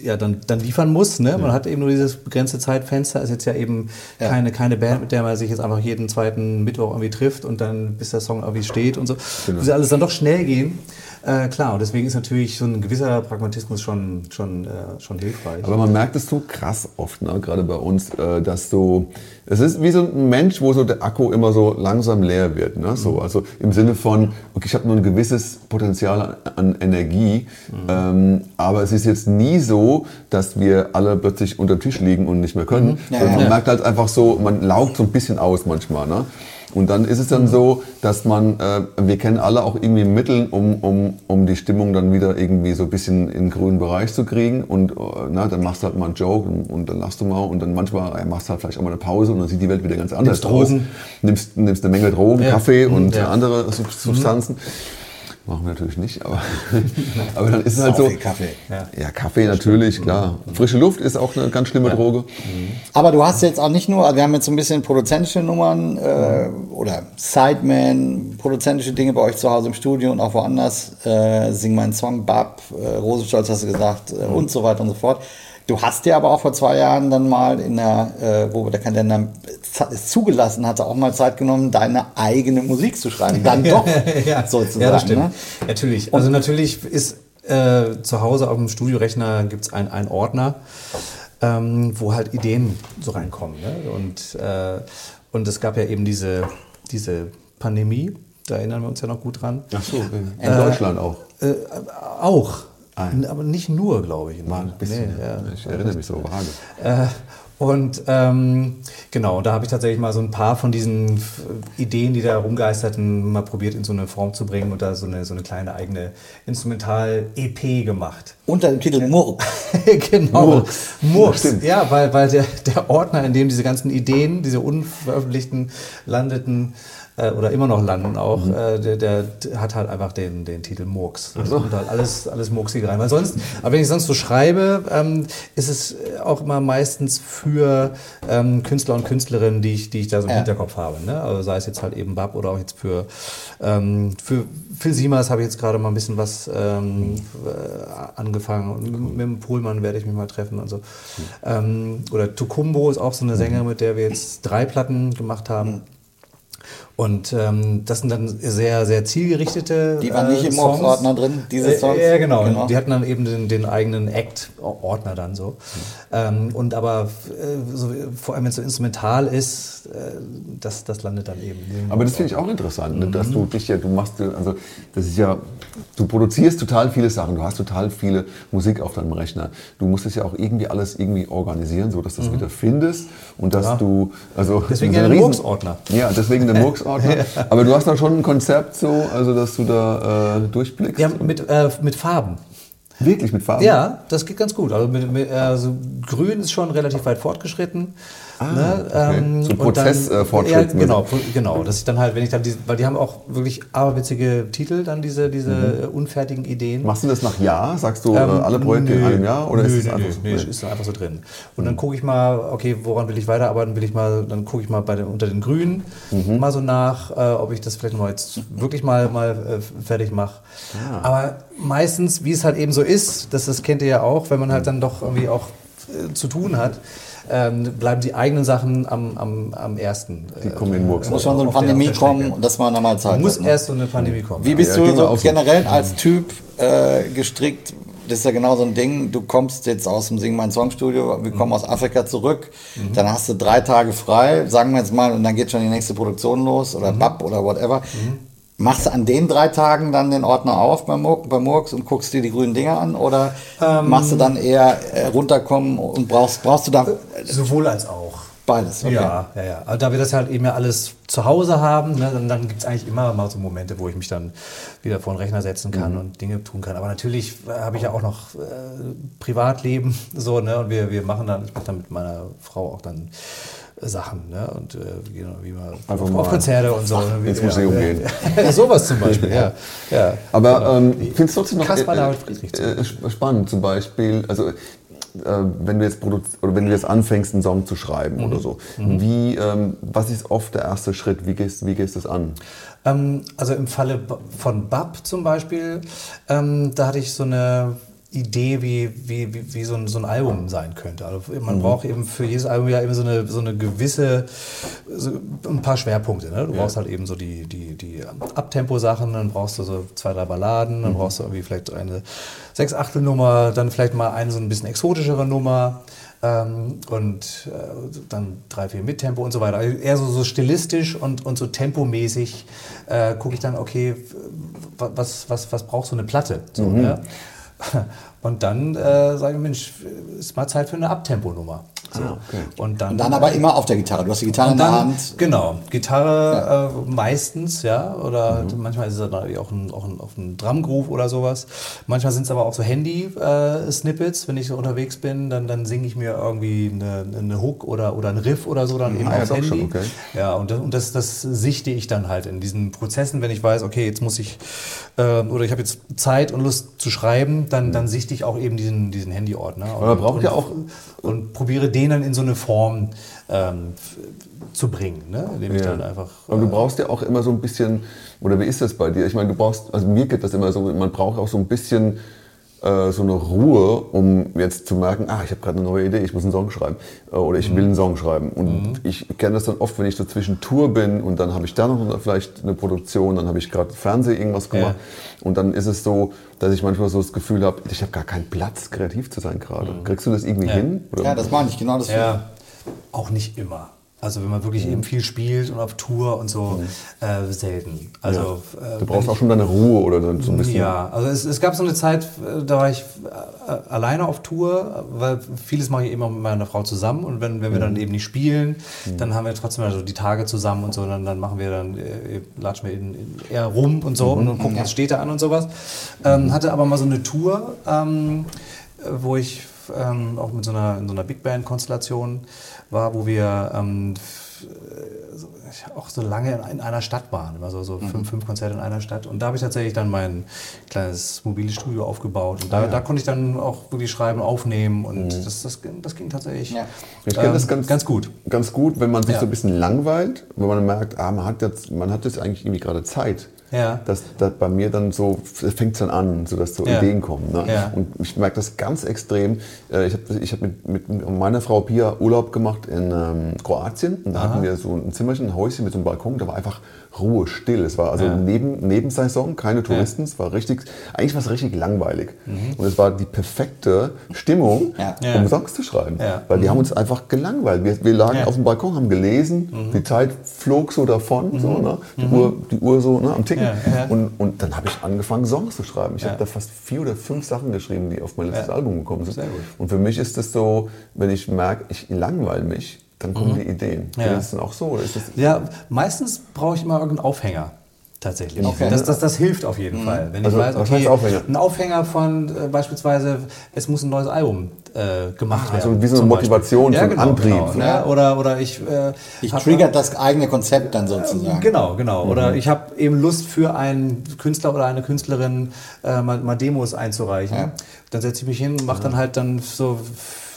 B: ja dann, dann liefern muss. Ne? Man hat eben nur dieses begrenzte Zeitfenster. Ist jetzt ja eben
A: Ja.
B: keine, keine Band, mit der man sich jetzt einfach jeden zweiten Mittwoch irgendwie trifft und dann bis der Song irgendwie steht und so.
C: Genau.
B: Muss ja alles dann doch schnell gehen. Äh, klar, und deswegen ist natürlich so ein gewisser Pragmatismus schon, schon, äh, schon hilfreich.
C: Aber man merkt es so krass oft, ne? gerade bei uns, äh, dass so, es ist wie so ein Mensch, wo so der Akku immer so langsam leer wird. Ne? So, also im Sinne von, okay, ich habe nur ein gewisses Potenzial an, an Energie, ähm, aber es ist jetzt nie so, dass wir alle plötzlich unter dem Tisch liegen und nicht mehr können.
A: Ja,
C: sondern man
A: ja.
C: merkt halt einfach so, man laugt so ein bisschen aus manchmal. Ne? Und dann ist es dann so, dass man, äh, wir kennen alle auch irgendwie Mittel, um, um, um die Stimmung dann wieder irgendwie so ein bisschen in den grünen Bereich zu kriegen. Und äh, na, dann machst du halt mal einen Joke und, und dann lachst du mal und dann manchmal äh, machst du halt vielleicht auch mal eine Pause und dann sieht die Welt wieder ganz anders
B: Nimmst Drogen.
C: aus. Nimmst, nimmst eine Menge Drogen,
B: Ja.
C: Kaffee und
B: Ja.
C: äh, andere Sub- Substanzen. Machen wir natürlich nicht, aber, aber dann ist es halt so.
A: viel Kaffee.
B: Ja.
C: Ja, Kaffee natürlich, klar. Frische Luft ist auch eine ganz schlimme Droge.
A: Aber du hast jetzt auch nicht nur, also wir haben jetzt so ein bisschen produzentische Nummern äh, oder Sideman, produzentische Dinge bei euch zu Hause im Studio und auch woanders. Äh, Sing meinen Song, Bab, äh, Rosenstolz hast du gesagt äh, und so weiter und so fort. Du hast dir aber auch vor zwei Jahren dann mal in der, äh, wo der Kalender es zugelassen hatte, auch mal Zeit genommen, deine eigene Musik zu schreiben. Dann doch
B: ja,
A: sozusagen.
B: Ja, das stimmt.
A: Ne?
B: Natürlich. Also natürlich ist äh, zu Hause auf dem Studiorechner gibt es einen, einen Ordner, ähm, wo halt Ideen so reinkommen. Ne? Und, äh, und es gab ja eben diese, diese Pandemie, da erinnern wir uns ja noch gut dran.
C: Ach so, in Deutschland auch.
B: Äh, auch.
C: Ah.
B: Aber nicht nur, glaube ich.
C: Mal ein bisschen.
B: Nee, ja.
C: Ich erinnere mich so vage.
B: Äh, und ähm, genau, da habe ich tatsächlich mal so ein paar von diesen Ideen, die da rumgeisterten, mal probiert in so eine Form zu bringen und da so eine, so eine kleine eigene Instrumental-EP gemacht.
A: Unter dem Titel Murk.
B: genau.
C: Murks.
B: Murks. Ja, weil, weil der, der Ordner, in dem diese ganzen Ideen, diese unveröffentlichten, landeten, äh, oder immer noch landen auch,
C: Mhm.
B: äh, der, der hat halt einfach den, den Titel Murks. Also kommt halt alles, alles Murksige rein. Weil sonst, aber wenn ich sonst so schreibe, ähm, ist es auch immer meistens für ähm, Künstler und Künstlerinnen, die ich, die ich da so im
A: Ja.
B: Hinterkopf habe. Ne? Also sei es jetzt halt eben Bab oder auch jetzt für, ähm, für, für Simas habe ich jetzt gerade mal ein bisschen was ähm, äh, angefangen. Und mit dem Pohlmann werde ich mich mal treffen und so. Ähm, oder Tukumbo ist auch so eine Sängerin, mit der wir jetzt drei Platten gemacht haben. Und ähm, das sind dann sehr, sehr zielgerichtete.
A: Die waren nicht im
B: Songs.
A: Murks-Ordner drin, diese Songs?
B: Äh, ja, genau.
A: Genau.
B: Die hatten dann eben den, den eigenen Act-Ordner dann so. Ähm, und aber äh, so, vor allem, wenn es so instrumental ist, äh, das, das landet dann eben.
C: Aber das finde ich auch interessant, ne, dass du dich ja, du machst, ja- also das ist ja, du produzierst total viele Sachen, du hast total viele Musik auf deinem Rechner. Du musst es ja auch irgendwie alles irgendwie organisieren, so dass du das wieder findest und dass
B: Ja.
C: du, also
B: Deswegen
C: so
B: ja der Murks-Ordner.
C: Ja, deswegen der Murks-Ordner. Aber du hast da schon ein Konzept so, also dass du da äh, durchblickst.
B: Ja, mit, äh, mit Farben.
C: Wirklich mit Farben?
B: Ja, das geht ganz gut. Also, mit, mit, also grün ist schon relativ weit fortgeschritten.
C: Ah,
B: ne?
C: okay.
B: ähm,
C: So
B: und
C: Prozess,
B: dann-
C: äh,
B: Ja, genau, genau. Dass ich dann halt, wenn ich dann diese, weil die haben auch wirklich aberwitzige Titel, dann diese, diese äh, unfertigen Ideen.
C: Machst du das nach Jahr? Sagst du äh,
B: Ähm,
C: alle Projekte in
B: nö,
C: einem Jahr? Oder
B: nö,
C: ist es einfach so?
B: nee, ist dann einfach so drin. Und dann gucke ich mal, okay, woran will ich weiterarbeiten? Will ich mal, dann gucke ich mal bei den, unter den Grünen
C: Mhm.
B: mal so nach, äh, ob ich das vielleicht mal jetzt wirklich mal, mal äh, fertig mache. Aber meistens, wie es halt eben so ist, das, das kennt ihr ja auch, wenn man halt dann doch irgendwie auch äh, zu tun hat, ähm, bleiben die eigenen Sachen am, am, am ersten.
C: Die kommen in Murks.
A: Muss schon so eine Pandemie kommen, dass man nochmal Zeit
B: Muss
A: hat. ne?
B: erst so eine Pandemie kommen.
A: Wie bist
C: Ja,
A: du
C: mir
A: so generell als Typ äh, gestrickt? Das ist ja genau so ein Ding. Du kommst jetzt aus dem Sing Mein Song Studio, wir kommen aus Afrika zurück, dann hast du drei Tage frei, sagen wir jetzt mal, und dann geht schon die nächste Produktion los oder Bab oder whatever. Machst du an den drei Tagen dann den Ordner auf bei, Mur bei Murks und guckst dir die grünen Dinger an oder machst du dann eher äh, runterkommen und brauchst, brauchst du da
B: Sowohl als auch.
A: beides? Okay.
B: Ja, ja, ja. Also da wir das halt eben ja alles zu Hause haben, ne, dann, dann gibt es eigentlich immer mal so Momente, wo ich mich dann wieder vor den Rechner setzen kann und Dinge tun kann. Aber natürlich äh, habe ich ja auch noch äh, Privatleben, so, ne, und wir, wir machen dann, ich mache dann mit meiner Frau auch dann Sachen, ne, und äh, gehen dann wie mal
C: Einfach
B: auf, auf Konzerte und so. ne, wie-
C: ins Museum
B: ja,
C: gehen.
B: Ja, sowas zum Beispiel, ja. ja.
C: Aber ähm, ich finde es trotzdem noch
B: Kaspar
C: äh,
B: David Friedrich
C: äh, sp- spannend, zum Beispiel, also äh, wenn du jetzt produz oder wenn du jetzt anfängst, einen Song zu schreiben
B: Mhm.
C: oder so, wie, ähm, was ist oft der erste Schritt? Wie gehst, wie gehst du es an?
B: Ähm, also im Falle von Bab zum Beispiel, ähm, da hatte ich so eine Idee, wie, wie, wie, wie so, ein, so ein Album sein könnte. Also man braucht eben für jedes Album ja eben so eine, so eine gewisse, so ein paar Schwerpunkte. Ne? Du brauchst halt eben so die, die, die Abtempo-Sachen, dann brauchst du so zwei, drei Balladen, dann brauchst du irgendwie vielleicht eine Sechs-Achtel-Nummer, dann vielleicht mal eine so ein bisschen exotischere Nummer. Ähm, und äh, dann drei, vier mit Tempo und so weiter. Also eher so, so stilistisch und, und so tempomäßig äh, gucke ich dann, okay, was, was, was braucht so eine Platte? So, ne? Und dann äh, sage ich, Mensch, ist mal Zeit für eine Abtempo-Nummer. So. und, dann,
A: Und dann aber immer auf der Gitarre. Du hast die Gitarre
B: und
A: in der Hand.
B: Genau, Gitarre äh, meistens, ja, oder manchmal ist es dann auch ein, auch ein, auch ein Drumgroove oder sowas. Manchmal sind es aber auch so Handy-Snippets, wenn ich so unterwegs bin, dann, dann singe ich mir irgendwie eine, eine Hook oder, oder einen Riff oder so dann eben
C: Ah ja,
B: aufs
C: doch
B: Handy.
C: schon, okay.
B: Ja, und, das, und das, das sichte ich dann halt in diesen Prozessen, wenn ich weiß, okay, jetzt muss ich, ähm, oder ich habe jetzt Zeit und Lust zu schreiben, dann, dann sichte ich auch eben diesen, diesen Handy-Ordner.
C: Aber man braucht
B: und,
C: ja auch-
B: Und probiere den dann in so eine Form ähm, zu bringen, ne? indem ich dann einfach...
C: Aber du
B: äh,
C: brauchst ja auch immer so ein bisschen, oder wie ist das bei dir? Ich meine, du brauchst, also mir geht das immer so, man braucht auch so ein bisschen äh, so eine Ruhe, um jetzt zu merken, ah, ich habe gerade eine neue Idee, ich muss einen Song schreiben äh, oder ich will einen Song schreiben. Und ich kenne das dann oft, wenn ich so zwischen Tour bin und dann habe ich da noch vielleicht eine Produktion, dann habe ich gerade Fernseh irgendwas gemacht und dann ist es so, dass ich manchmal so das Gefühl habe, ich habe gar keinen Platz, kreativ zu sein gerade. Kriegst du das irgendwie hin? Oder?
A: Ja, das meine ich, genau das.
B: Ja, auch nicht immer. Also wenn man
C: Mhm.
B: wirklich eben viel spielt und auf Tour und so, äh, selten. Also äh,
C: Du brauchst auch schon deine Ruhe oder dann so ein bisschen.
B: Ja, also es, es gab so eine Zeit, äh, da war ich äh, alleine auf Tour, weil vieles mache ich immer mit meiner Frau zusammen und wenn, wenn wir
C: Mhm.
B: dann eben nicht spielen, dann haben wir trotzdem also die Tage zusammen und so, dann, dann machen wir dann, äh, latschen wir in, in eher rum und so und, gucken uns Städte an und sowas. Ähm, hatte aber mal so eine Tour, ähm, äh, wo ich ähm, auch mit so einer, in so einer Big Band-Konstellation war, wo wir ähm, äh, auch so lange in, in einer Stadt waren, immer so, so fünf, fünf Konzerte in einer Stadt. Und da habe ich tatsächlich dann mein kleines mobiles Studio aufgebaut. Und da, da konnte ich dann auch wirklich schreiben, aufnehmen und das, das, ging- das ging tatsächlich
A: Ja.
C: Ich kenne das
B: ähm,
C: ganz,
B: ganz gut.
C: Ganz gut, wenn man sich
B: Ja.
C: so ein bisschen langweilt, wenn man merkt, ah, man hat jetzt, man hat jetzt eigentlich irgendwie gerade Zeit.
B: Ja.
C: Das, das bei mir dann so fängt es dann an, so dass so
B: Ja.
C: Ideen kommen. Ne?
B: Ja.
C: Und ich merke das ganz extrem. Äh, Ich habe ich hab mit, mit meiner Frau Pia Urlaub gemacht in ähm, Kroatien. Und da hatten wir so ein Zimmerchen, ein Häuschen mit so einem Balkon. Da war einfach Ruhe, still. Es war also
B: Ja.
C: neben, Nebensaison, keine Touristen. Es war richtig, eigentlich war es richtig langweilig. Und es war die perfekte Stimmung,
A: Ja.
B: Mhm. Ja.
C: um Songs zu schreiben.
B: Ja.
C: Weil die haben uns einfach gelangweilt. Wir, wir lagen
B: Ja. Mhm.
C: auf dem Balkon, haben gelesen, die Zeit flog so davon, so, ne? die, Uhr, die Uhr so ne? am Ticken.
B: Ja, ja.
C: Und, und dann habe ich angefangen, Songs zu schreiben. Ich
B: Ja.
C: habe da fast vier oder fünf Sachen geschrieben, die auf mein letztes. Album gekommen sind. Und für mich ist es so, wenn ich merke, ich langweile mich, dann kommen die Ideen.
B: Mhm. Ja.
C: Ist das dann auch so? Das
B: Ja, meistens brauche ich immer irgendeinen Aufhänger. tatsächlich.
A: Okay.
B: Das, das, das hilft auf jeden Fall. Wenn
C: Also,
B: ich weiß, okay,
C: Aufhänger?
B: ein Aufhänger von äh, beispielsweise, es muss ein neues Album äh, gemacht
C: Also
B: werden.
C: wie so eine. Motivation,
B: ja,
C: so ein
B: genau,
C: Antrieb.
B: Genau, ne? Oder, oder ich. Äh,
A: Ich triggert das eigene Konzept dann sozusagen.
B: Genau, genau. Oder ich habe eben Lust für einen Künstler oder eine Künstlerin äh, mal, mal Demos einzureichen.
A: Ja.
B: Dann setze ich mich hin und mache dann halt dann so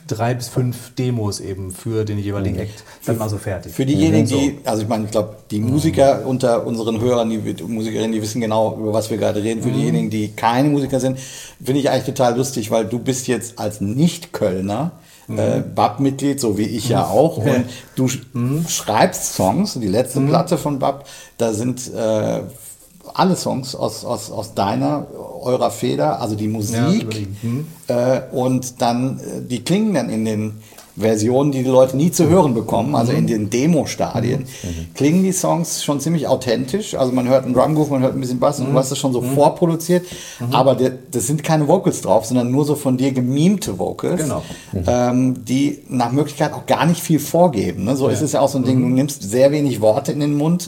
B: drei bis fünf Demos eben für den jeweiligen Act dann mal so fertig.
A: Für diejenigen,
B: So.
A: die, also ich meine, ich glaube, die Musiker unter unseren Hörern, die Musikerinnen, die wissen genau, über was wir gerade reden. Für diejenigen, die keine Musiker sind, finde ich eigentlich total lustig, weil du bist jetzt als Nicht-Kölner äh, BAP-Mitglied, so wie ich ja auch. Und du sch schreibst Songs. Die letzte Platte von BAP, da sind äh, alle Songs aus, aus, aus deiner, eurer Feder, also die Musik.
B: überlegen.
A: äh, und dann, äh, die klingen dann in den Versionen, die die Leute nie zu hören bekommen, also in den Demo-Stadien, klingen die Songs schon ziemlich authentisch. Also man hört einen Drumgroove, man hört ein bisschen Bass und du hast das schon so vorproduziert. Aber das sind keine Vocals drauf, sondern nur so von dir gemimte Vocals,
B: Genau.
A: ähm, die nach Möglichkeit auch gar nicht viel vorgeben. Ne? So ist es ja auch so ein Ding, du nimmst sehr wenig Worte in den Mund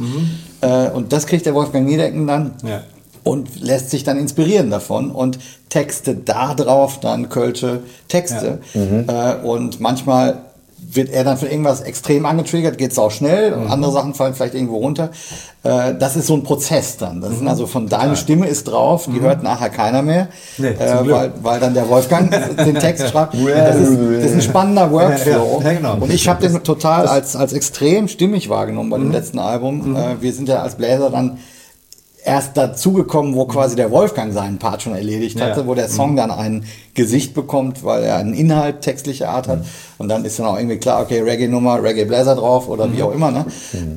A: äh, und das kriegt der Wolfgang Niedecken dann
B: Ja.
A: Und lässt sich dann inspirieren davon und Texte da drauf, dann Kölsche Texte. Äh, und manchmal wird er dann für irgendwas extrem angetriggert, geht es auch schnell, und andere Sachen fallen vielleicht irgendwo runter. Äh, das ist so ein Prozess dann. Das ist also von deine Stimme ist drauf, die hört nachher keiner mehr,
B: Nee,
A: äh, weil, weil dann der Wolfgang den Text schreibt. Das ist, das ist ein spannender Workflow.
B: Ja, ja, genau.
A: Und ich habe den total als, als extrem stimmig wahrgenommen bei dem letzten Album. Äh, wir sind ja als Bläser dann erst dazugekommen, wo quasi der Wolfgang seinen Part schon erledigt
B: Ja.
A: hatte, wo der Song dann ein Gesicht bekommt, weil er einen Inhalt textlicher Art hat. Und dann ist dann auch irgendwie klar, okay, Reggae-Nummer, Reggae-Bläser drauf oder wie auch immer. Ne?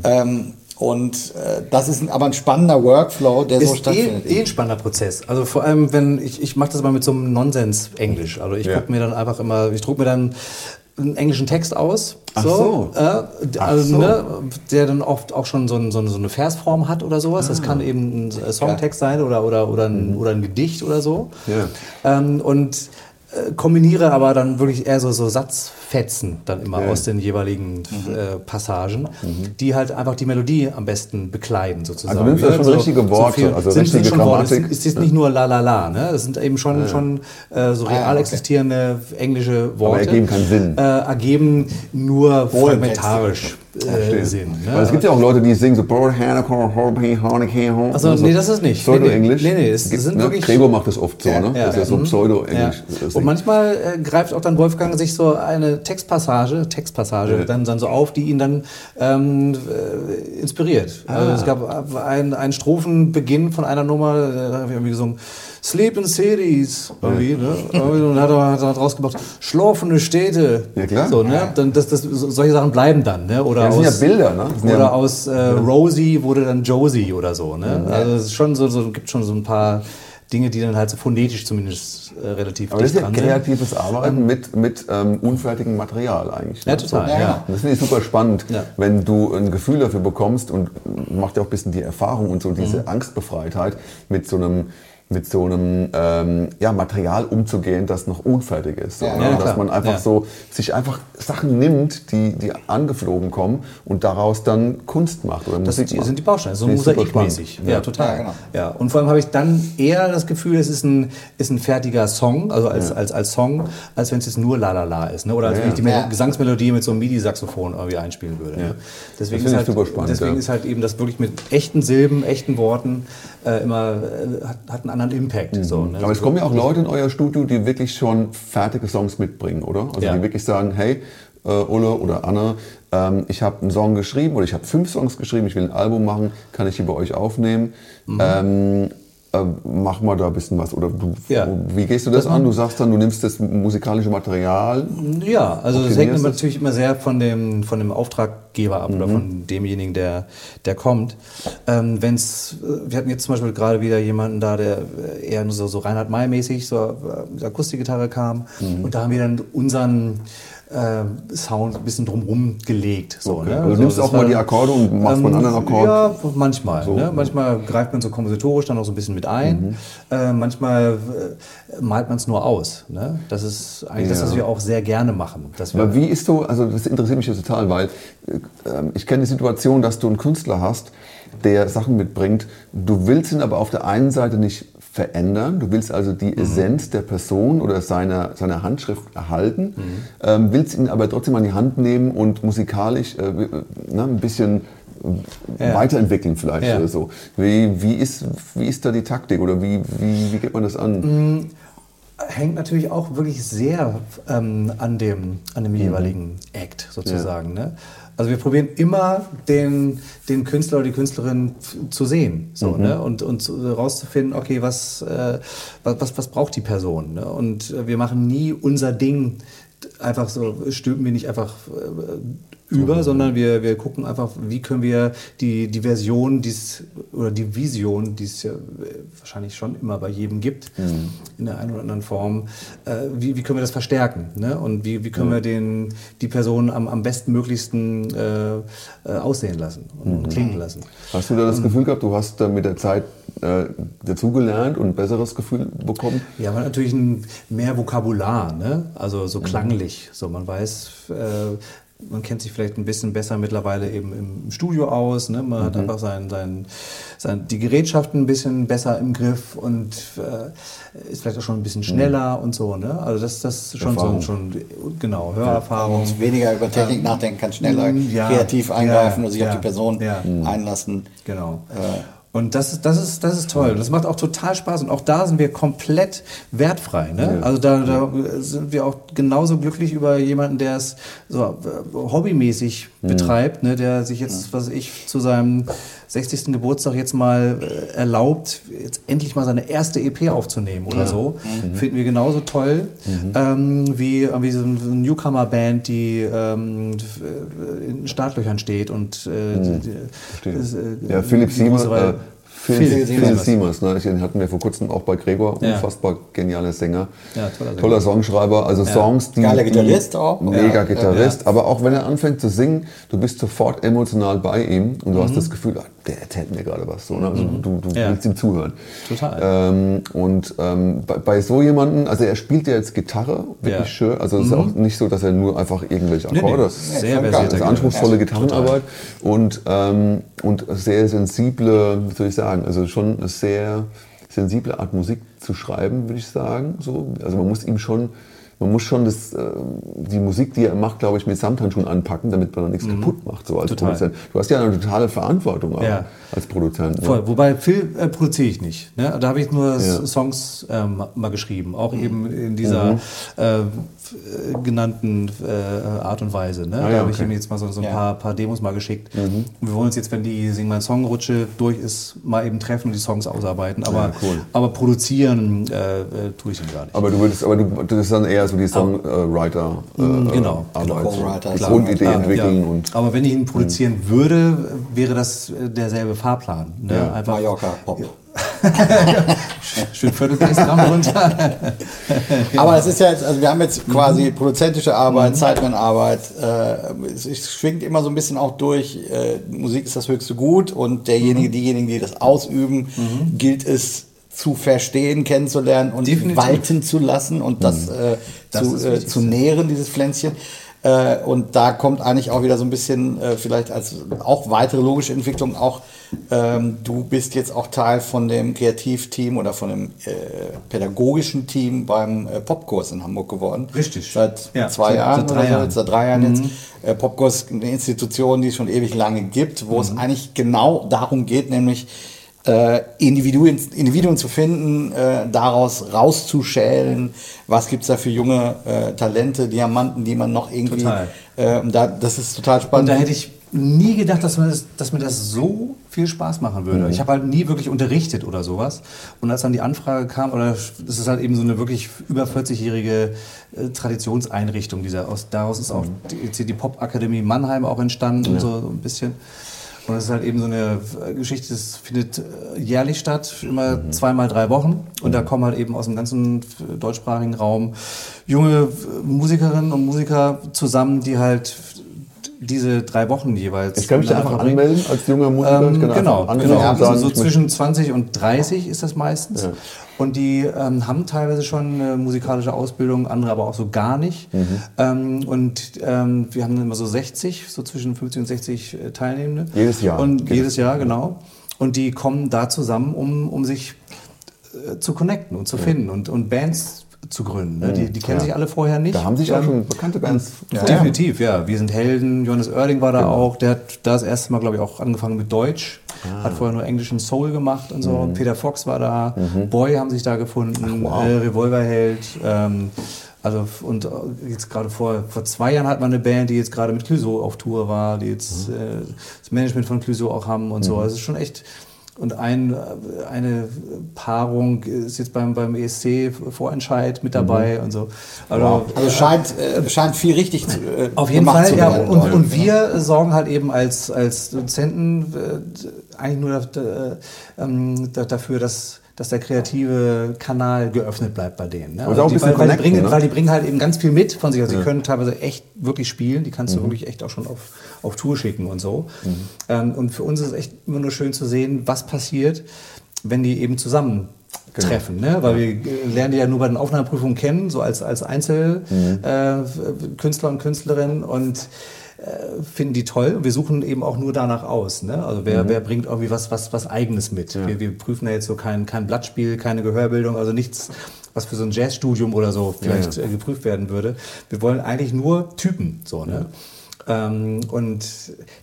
A: Ähm, und äh, das ist ein, aber ein spannender Workflow, der so
B: ist eh,
A: stattfindet.
B: eh ein spannender Prozess. Also vor allem, wenn ich, ich mache das immer mit so einem Nonsens-Englisch. Also ich
C: Ja.
B: gucke mir dann einfach immer, ich druck mir dann einen englischen Text aus.
C: Ach so.
B: Äh, d-
C: Ach
B: also,
C: so.
B: Ne, der dann oft auch schon so, ein, so, eine, so Versform hat oder sowas.
C: Ah.
B: Das kann eben ein äh, Songtext sein oder, oder, oder, ein, oder ein Gedicht oder so.
C: Mhm. Ja.
B: Ähm, und äh, kombiniere aber dann wirklich eher so, so Satzfetzen dann immer
C: Ja. Mhm.
B: aus den jeweiligen äh, Passagen, die halt einfach die Melodie am besten bekleiden sozusagen.
C: Also nimmst du
B: Ja,
C: schon richtige Worte, also richtige
B: schon Worte. Es
C: Grammatik.
B: ist, es ist nicht nur la la la, ne? Das sind eben schon, schon äh, so
A: Ah, ja,
B: real
A: okay.
B: existierende englische Worte.
C: ergeben keinen Sinn.
B: Äh, ergeben nur fragmentarisch äh. Sinn. Ne?
C: Weil es gibt ja auch Leute, die singen so.
B: Also, nee, das ist nicht.
C: Pseudo-Englisch.
B: Nee, nee, es
C: Gibt,
B: sind
C: ne?
B: wirklich-
C: Gregor macht das oft so, ne?
B: Ja,
C: das ist ja so
B: mhm.
C: Pseudo-Englisch.
B: Ja. Und manchmal äh, greift auch dann Wolfgang sich so eine Textpassage, Textpassage
C: Ja.
B: dann, dann so auf, die ihn dann ähm, äh, inspiriert.
C: Ah.
B: Also es gab einen, einen Strophenbeginn von einer Nummer, äh, da habe ich irgendwie gesungen, Sleep in Cities, irgendwie, ne? Und hat er, hat draus gemacht, schlafende Städte.
C: Ja, klar.
B: So, ne? Dann, das, das, so- solche Sachen bleiben dann, ne? Oder
C: Ja, das sind
B: aus,
C: ja Bilder, ne? Sind
B: Oder
C: ja-
B: aus äh, Rosie wurde dann Josie oder so, ne? Also es ist schon so, so, gibt schon so ein paar Dinge, die dann halt so phonetisch zumindest äh, relativ
C: Aber das ist ja
B: dran sind.
C: kreatives Arbeiten mit, mit ähm, unfertigem Material eigentlich.
B: Ja, total,
C: So.
B: ja.
C: Das finde ich super spannend,
B: Ja.
C: wenn du ein Gefühl dafür bekommst und macht ja auch ein bisschen die Erfahrung und so diese
B: Mhm.
C: Angstbefreitheit mit so einem mit so einem ähm, ja, Material umzugehen, das noch unfertig ist. So,
A: Ja,
C: ne?
B: ja,
C: dass man einfach
B: Ja.
C: so sich einfach Sachen nimmt, die, die angeflogen kommen und daraus dann Kunst macht oder
B: Das
C: Musik
B: sind,
C: macht.
B: sind die Bausteine, so mosaikmäßig. Ja,
C: Ja.
B: total.
A: Ja, genau.
B: Ja, und vor allem habe ich dann eher das Gefühl, es ist ein, ist ein fertiger Song, also als, als, als Song, als wenn es jetzt nur La La La ist. Ne? Oder als
C: Ja,
B: wenn ich die Gesangsmelodie mit so einem MIDI-Saxophon irgendwie einspielen würde. Ne? Deswegen,
C: Das
B: ist
C: finde ich
B: halt,
C: super spannend,
B: deswegen
C: ja.
B: ist halt eben das wirklich mit echten Silben, echten Worten äh, immer, äh, hat, hat einen anderen Impact. So, ne?
C: Aber es kommen ja auch Leute in euer Studio, die wirklich schon fertige Songs mitbringen, oder? Also
B: Ja.
C: die wirklich sagen, hey, äh, Ulle oder Anne, ähm, ich habe einen Song geschrieben oder ich habe fünf Songs geschrieben, ich will ein Album machen, kann ich die bei euch aufnehmen?
B: Mhm.
C: Ähm, äh, mach mal da ein bisschen was. Oder du,
B: Ja.
C: wie gehst du das an? Du sagst dann, du nimmst das musikalische Material.
B: Ja, also das hängt
C: es?
B: natürlich immer sehr von dem, von dem Auftraggeber ab oder von demjenigen, der, der kommt. Ähm, wenn's, äh, wir hatten jetzt zum Beispiel gerade wieder jemanden da, der äh, eher so, so Reinhard May-mäßig so äh, Akustikgitarre kam. Und da haben wir dann unseren äh, Sound ein bisschen drumrum gelegt. So,
C: Okay.
B: ne?
C: Also du
B: So,
C: nimmst
B: das
C: auch mal die Akkorde und machst mal einen anderen Akkord.
B: Ja, manchmal.
C: So.
B: Ne? Manchmal greift man so kompositorisch dann auch so ein bisschen mit ein. Äh, manchmal äh, malt man es nur aus. Ne? Das ist eigentlich das,
C: Ja.
B: was wir auch sehr gerne machen.
C: Aber wie ist so, also das interessiert mich jetzt total, weil äh, ähm, ich kenne die Situation, dass du einen Künstler hast der Sachen mitbringt. Du willst ihn aber auf der einen Seite nicht verändern. Du willst also die Essenz der Person oder seiner, seiner Handschrift erhalten, ähm, willst ihn aber trotzdem an die Hand nehmen und musikalisch äh, ne, ein bisschen äh,
B: Ja.
C: weiterentwickeln vielleicht
B: Ja.
C: oder so. Wie, wie, ist, wie ist da die Taktik oder wie, wie, wie geht man das an?
B: hängt natürlich auch wirklich sehr ähm, an dem, an dem jeweiligen Act sozusagen. Ne? Also wir probieren immer den, den Künstler oder die Künstlerin zu sehen so, ne? und, und zu- rauszufinden, okay, was, äh, was, was, was braucht die Person. Ne? Und wir machen nie unser Ding einfach so, stülpen wir nicht einfach äh, über, sondern wir, wir gucken einfach, wie können wir die, die Version dies, oder die Vision, die es ja äh, wahrscheinlich schon immer bei jedem gibt, in der einen oder anderen Form, äh, wie, wie können wir das verstärken? Ne? Und wie, wie können wir den, die Person am, am bestmöglichsten äh, äh, aussehen lassen und klingen lassen?
C: Hast du da das Gefühl gehabt, du hast da mit der Zeit äh, dazugelernt und ein besseres Gefühl bekommen?
B: Ja, aber natürlich ein, mehr Vokabular, ne? also so klanglich. So, man weiß, äh, man kennt sich vielleicht ein bisschen besser mittlerweile eben im Studio aus. Ne? Man hat einfach sein, sein, sein, die Gerätschaften ein bisschen besser im Griff und äh, ist vielleicht auch schon ein bisschen schneller und so. Ne? Also das, das ist schon so
C: Erfahrung.
B: schon genau Hörerfahrung.
A: Und weniger über Technik nachdenken kann, schneller
B: Mm, ja,
A: kreativ eingreifen
B: ja,
A: und sich
B: ja,
A: auf die Person
B: ja.
A: einlassen.
B: Genau.
A: Äh,
B: Und das ist, das ist, das ist toll. Das macht auch total Spaß. Und auch da sind wir komplett wertfrei. Ne? Also da, da sind wir auch genauso glücklich über jemanden, der es so äh, hobbymäßig betreibt, ne? der sich jetzt, was ich, zu seinem 60. Geburtstag jetzt mal äh, erlaubt, jetzt endlich mal seine erste EP aufzunehmen oder so. Finden wir genauso toll ähm, wie, wie so eine Newcomer-Band, die ähm, in den Startlöchern steht und äh, die, die, äh,
C: Ja, Philipp äh, Phil,
B: Phil
C: Phil,
B: Siemers.
C: Ne? den hatten wir vor kurzem auch bei Gregor,
B: Ja.
C: unfassbar genialer Sänger,
B: Ja, toller
C: toller Songschreiber, also Songs, die...
A: Geiler Gitarrist auch.
C: Mega
A: Ja.
C: Gitarrist, aber auch wenn er anfängt zu singen, du bist sofort emotional bei ihm und du
B: Mhm.
C: hast das Gefühl, der erzählt mir gerade was, so, ne? also du, du
B: Ja.
C: willst ihm zuhören.
B: Total.
C: Ähm, und ähm, bei, bei so jemanden, also er spielt ja jetzt Gitarre, wirklich
B: Ja. Mhm.
C: schön, also es ist auch nicht so, dass er nur einfach irgendwelche
B: Nee, nee,
C: Akkorde...
B: sehr
A: geil.
B: versierter
C: Also anspruchsvolle
B: Gitarrist.
C: Gitarrenarbeit und, ähm, und sehr sensible, wie soll ich sagen, also schon eine sehr sensible Art Musik zu schreiben, würde ich sagen. So. Also man muss ihm schon, man muss schon das, äh, die Musik, die er macht, glaube ich, mit Samthandschuhen anpacken, damit man da nichts kaputt macht, so als
B: Mhm. Total.
C: Produzent. Du hast ja eine totale Verantwortung
B: Ja.
C: als Produzent. Ne?
B: Voll. Wobei Phil äh, produziere ich nicht. Ne? Da habe ich nur
C: Ja.
B: Songs ähm, mal geschrieben, auch eben in dieser f- äh, genannten äh, Art und Weise. Ne?
C: Ah,
B: da
C: ja,
B: habe ich
C: okay.
B: ihm jetzt mal so, so ein
A: Ja.
B: paar, paar Demos mal geschickt. Und wir wollen uns jetzt, wenn die Sing mein Song Rutsche durch ist, mal eben treffen und die Songs ausarbeiten. Aber,
C: Ja, cool.
B: aber produzieren äh, äh, tue ich ihn gar nicht.
C: Aber du würdest, aber du, das ist dann eher so die Songwriter äh,
B: Mm, genau,
C: Arbeit,
B: genau.
C: Grundidee
A: Ja,
C: entwickeln und
B: Aber wenn ich ihn produzieren würde, wäre das äh, derselbe Fahrplan. Ne?
C: Ja.
B: Einfach
A: Mallorca Pop.
B: schön Viertelpace-Gramm runter.
A: Aber es ist ja jetzt, also wir haben jetzt quasi
B: Mhm.
A: produzentische Arbeit, Sideman-Arbeit. Äh, es, es schwingt immer so ein bisschen auch durch, äh, Musik ist das höchste Gut und derjenige,
B: Mhm.
A: diejenigen, die das ausüben, gilt es zu verstehen, kennenzulernen und
B: Definitiv.
A: walten zu lassen und das, äh,
B: Das
A: zu, äh, zu nähren, dieses Pflänzchen. Äh, und da kommt eigentlich auch wieder so ein bisschen, äh, vielleicht als auch weitere logische Entwicklung, auch ähm, du bist jetzt auch Teil von dem Kreativteam oder von dem äh, pädagogischen Team beim äh, Popkurs in Hamburg geworden.
B: Richtig.
A: Seit
B: Ja,
A: zwei
B: seit-
A: Jahren
B: seit drei
A: so,
B: Jahren. Mhm.
A: jetzt seit drei Jahren jetzt. Äh, Popkurs ist eine Institution, die es schon ewig lange gibt, wo
B: Mhm.
A: es eigentlich genau darum geht, nämlich äh, Individuen, Individuen zu finden, äh, daraus rauszuschälen, was gibt's da für junge äh, Talente, Diamanten, die man noch irgendwie...
B: Total.
A: Äh, und da, das ist total
B: Und
A: spannend.
B: da hätte ich nie gedacht, dass, man das, dass mir das so viel Spaß machen würde. Ich habe halt nie wirklich unterrichtet oder sowas. Und als dann die Anfrage kam, oder das ist halt eben so eine wirklich über 40-jährige äh, Traditionseinrichtung. Dieser, aus, daraus ist auch die, die Pop-Akademie Mannheim auch entstanden, so ein bisschen. Und es ist halt eben so eine äh, Geschichte, das findet äh, jährlich statt, immer zweimal drei Wochen. Und da kommen halt eben aus dem ganzen äh, deutschsprachigen Raum junge Musikerinnen und Musiker zusammen, die halt diese drei Wochen jeweils.
C: Ich kann mich da einfach anmelden als junger Musiker.
B: ähm, genau, genau.
C: und
B: Also so zwischen 20 und 30 ist das meistens.
C: Ja.
B: Und die ähm, haben teilweise schon eine musikalische Ausbildung, andere aber auch so gar nicht.
C: Mhm.
B: Ähm, und ähm, wir haben immer so 60, so zwischen 50 und 60 äh, Teilnehmende.
C: Jedes Jahr.
B: Und
C: Jedes-
B: jedes Jahr, genau. Und die kommen da zusammen, um, um sich äh, zu connecten und zu finden und, und Bands zu gründen. Ne? Die, die kennen
C: Ja.
B: sich alle vorher nicht.
C: Da haben sich auch
B: Ähm,
C: schon bekannte Bands.
A: Ja.
B: Definitiv, ja. Wir sind Helden. Johannes Oerding war da
C: Genau.
B: auch. Der hat da das erste Mal, glaube ich, auch angefangen mit Deutsch.
C: Ah.
B: Hat vorher nur englischen Soul gemacht und so.
C: Mhm.
B: Peter Fox war da. Boy haben sich da gefunden.
C: Ach, wow.
B: äh, Revolverheld. Ähm, also und äh, jetzt gerade vor, vor zwei Jahren hat man eine Band, die jetzt gerade mit Clouseau auf Tour war, die jetzt
C: Mhm.
B: äh, das Management von Clouseau auch haben und so. Also es ist schon echt. Und ein, eine Paarung ist jetzt beim, beim ESC Vorentscheid mit dabei
C: Mhm.
B: und so. Also,
A: Also
B: ja.
A: scheint, äh, scheint viel richtig zu, äh,
B: Auf jeden Fall,
A: zu
B: ja. Und, und wir sorgen halt eben als, als Dozenten äh, eigentlich nur da, ähm, da, dafür, dass, dass der kreative Kanal geöffnet bleibt bei denen. Ne?
C: Ein
B: die,
C: bisschen
B: weil, weil, die bringen,
C: ne?
B: weil die bringen halt eben ganz viel mit von sich. Also die können teilweise echt wirklich spielen. Die kannst du wirklich echt auch schon auf, auf Tour schicken und so. Ähm, und für uns ist es echt immer nur schön zu sehen, was passiert, wenn die eben zusammen treffen, ne? weil wir äh, lernen die ja nur bei den Aufnahmeprüfungen kennen, so als, als Einzelkünstler äh, Künstler und Künstlerinnen und äh, finden die toll und wir suchen eben auch nur danach aus. Ne? Also wer, wer bringt irgendwie was, was, was Eigenes mit? Wir, wir prüfen da jetzt so kein, kein Blattspiel, keine Gehörbildung, also nichts, was für so ein Jazzstudium oder so vielleicht
C: Ja,
B: äh, geprüft werden würde. Wir wollen eigentlich nur Typen, so, ne? Ähm, und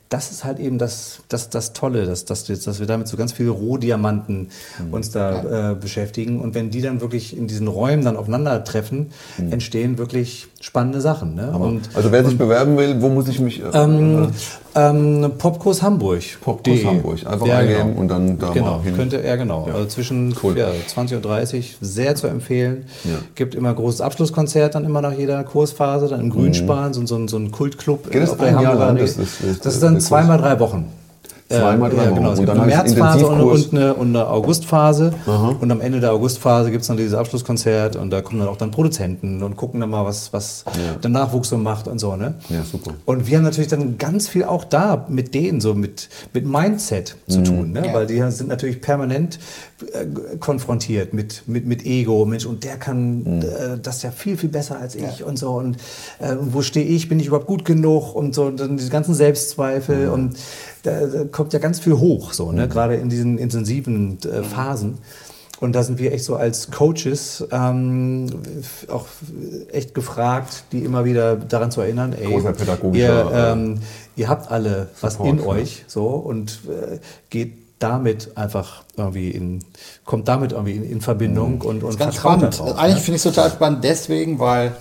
B: das ist halt eben das, das, das Tolle, dass, dass, dass wir damit so ganz viele Rohdiamanten uns da äh, beschäftigen. Und wenn die dann wirklich in diesen Räumen dann aufeinandertreffen, entstehen wirklich spannende Sachen. Ne? Und
C: Also wer sich bewerben will, wo muss ich mich... Äh,
B: ähm, ähm, Popkurs Hamburg.
C: Popkurs. Hamburg. Einfach
B: ja,
C: eingeben
B: genau.
C: und dann da
B: genau,
C: mal hin.
B: Könnte, ja, genau.
C: Ja.
B: Also zwischen
C: Cool.
B: ja, 20 und 30 sehr zu empfehlen.
C: Ja.
B: Gibt immer großes Abschlusskonzert dann immer nach jeder Kursphase, dann im Grünspan, so, so, ein- so ein Kultclub.
C: Mhm. Geht das ein Jahr lang? Das ist- das-
B: das ist dann zweimal drei Wochen.
C: Zweimal drei
B: ja,
C: Wochen.
B: genau. Es
C: Und
B: gibt
C: dann
B: eine Märzphase und, und eine, und eine Augustphase. Und am Ende der Augustphase gibt es dann dieses Abschlusskonzert und da kommen dann auch dann Produzenten und gucken dann mal, was, was der Nachwuchs so macht und so. Ne?
C: Ja, super.
B: Und wir haben natürlich dann ganz viel auch da mit denen, so mit, mit Mindset
C: Mhm.
B: zu tun, ne?
A: Ja.
B: weil die sind natürlich permanent äh, konfrontiert mit, mit, mit Ego, Mensch, und der kann
C: Mhm.
B: äh, das ja viel, viel besser als ich und so. Und, äh, wo stehe ich? Bin ich überhaupt gut genug? Und so, und dann diese ganzen Selbstzweifel.
C: Mhm.
B: Und da, da kommt ja ganz viel hoch, so, ne? gerade in diesen intensiven äh, Phasen. Und da sind wir echt so als Coaches ähm, auch echt gefragt, die immer wieder daran zu erinnern, ey,
C: Großer pädagogischer,
B: ihr, ähm, ihr habt alle was
C: Support,
B: in euch so und äh, geht damit einfach irgendwie in, kommt damit irgendwie in, in Verbindung und, und
A: ist ganz
B: vertraut
A: spannend.
B: darauf,
A: Eigentlich
B: ne?
A: finde ich es total spannend deswegen, weil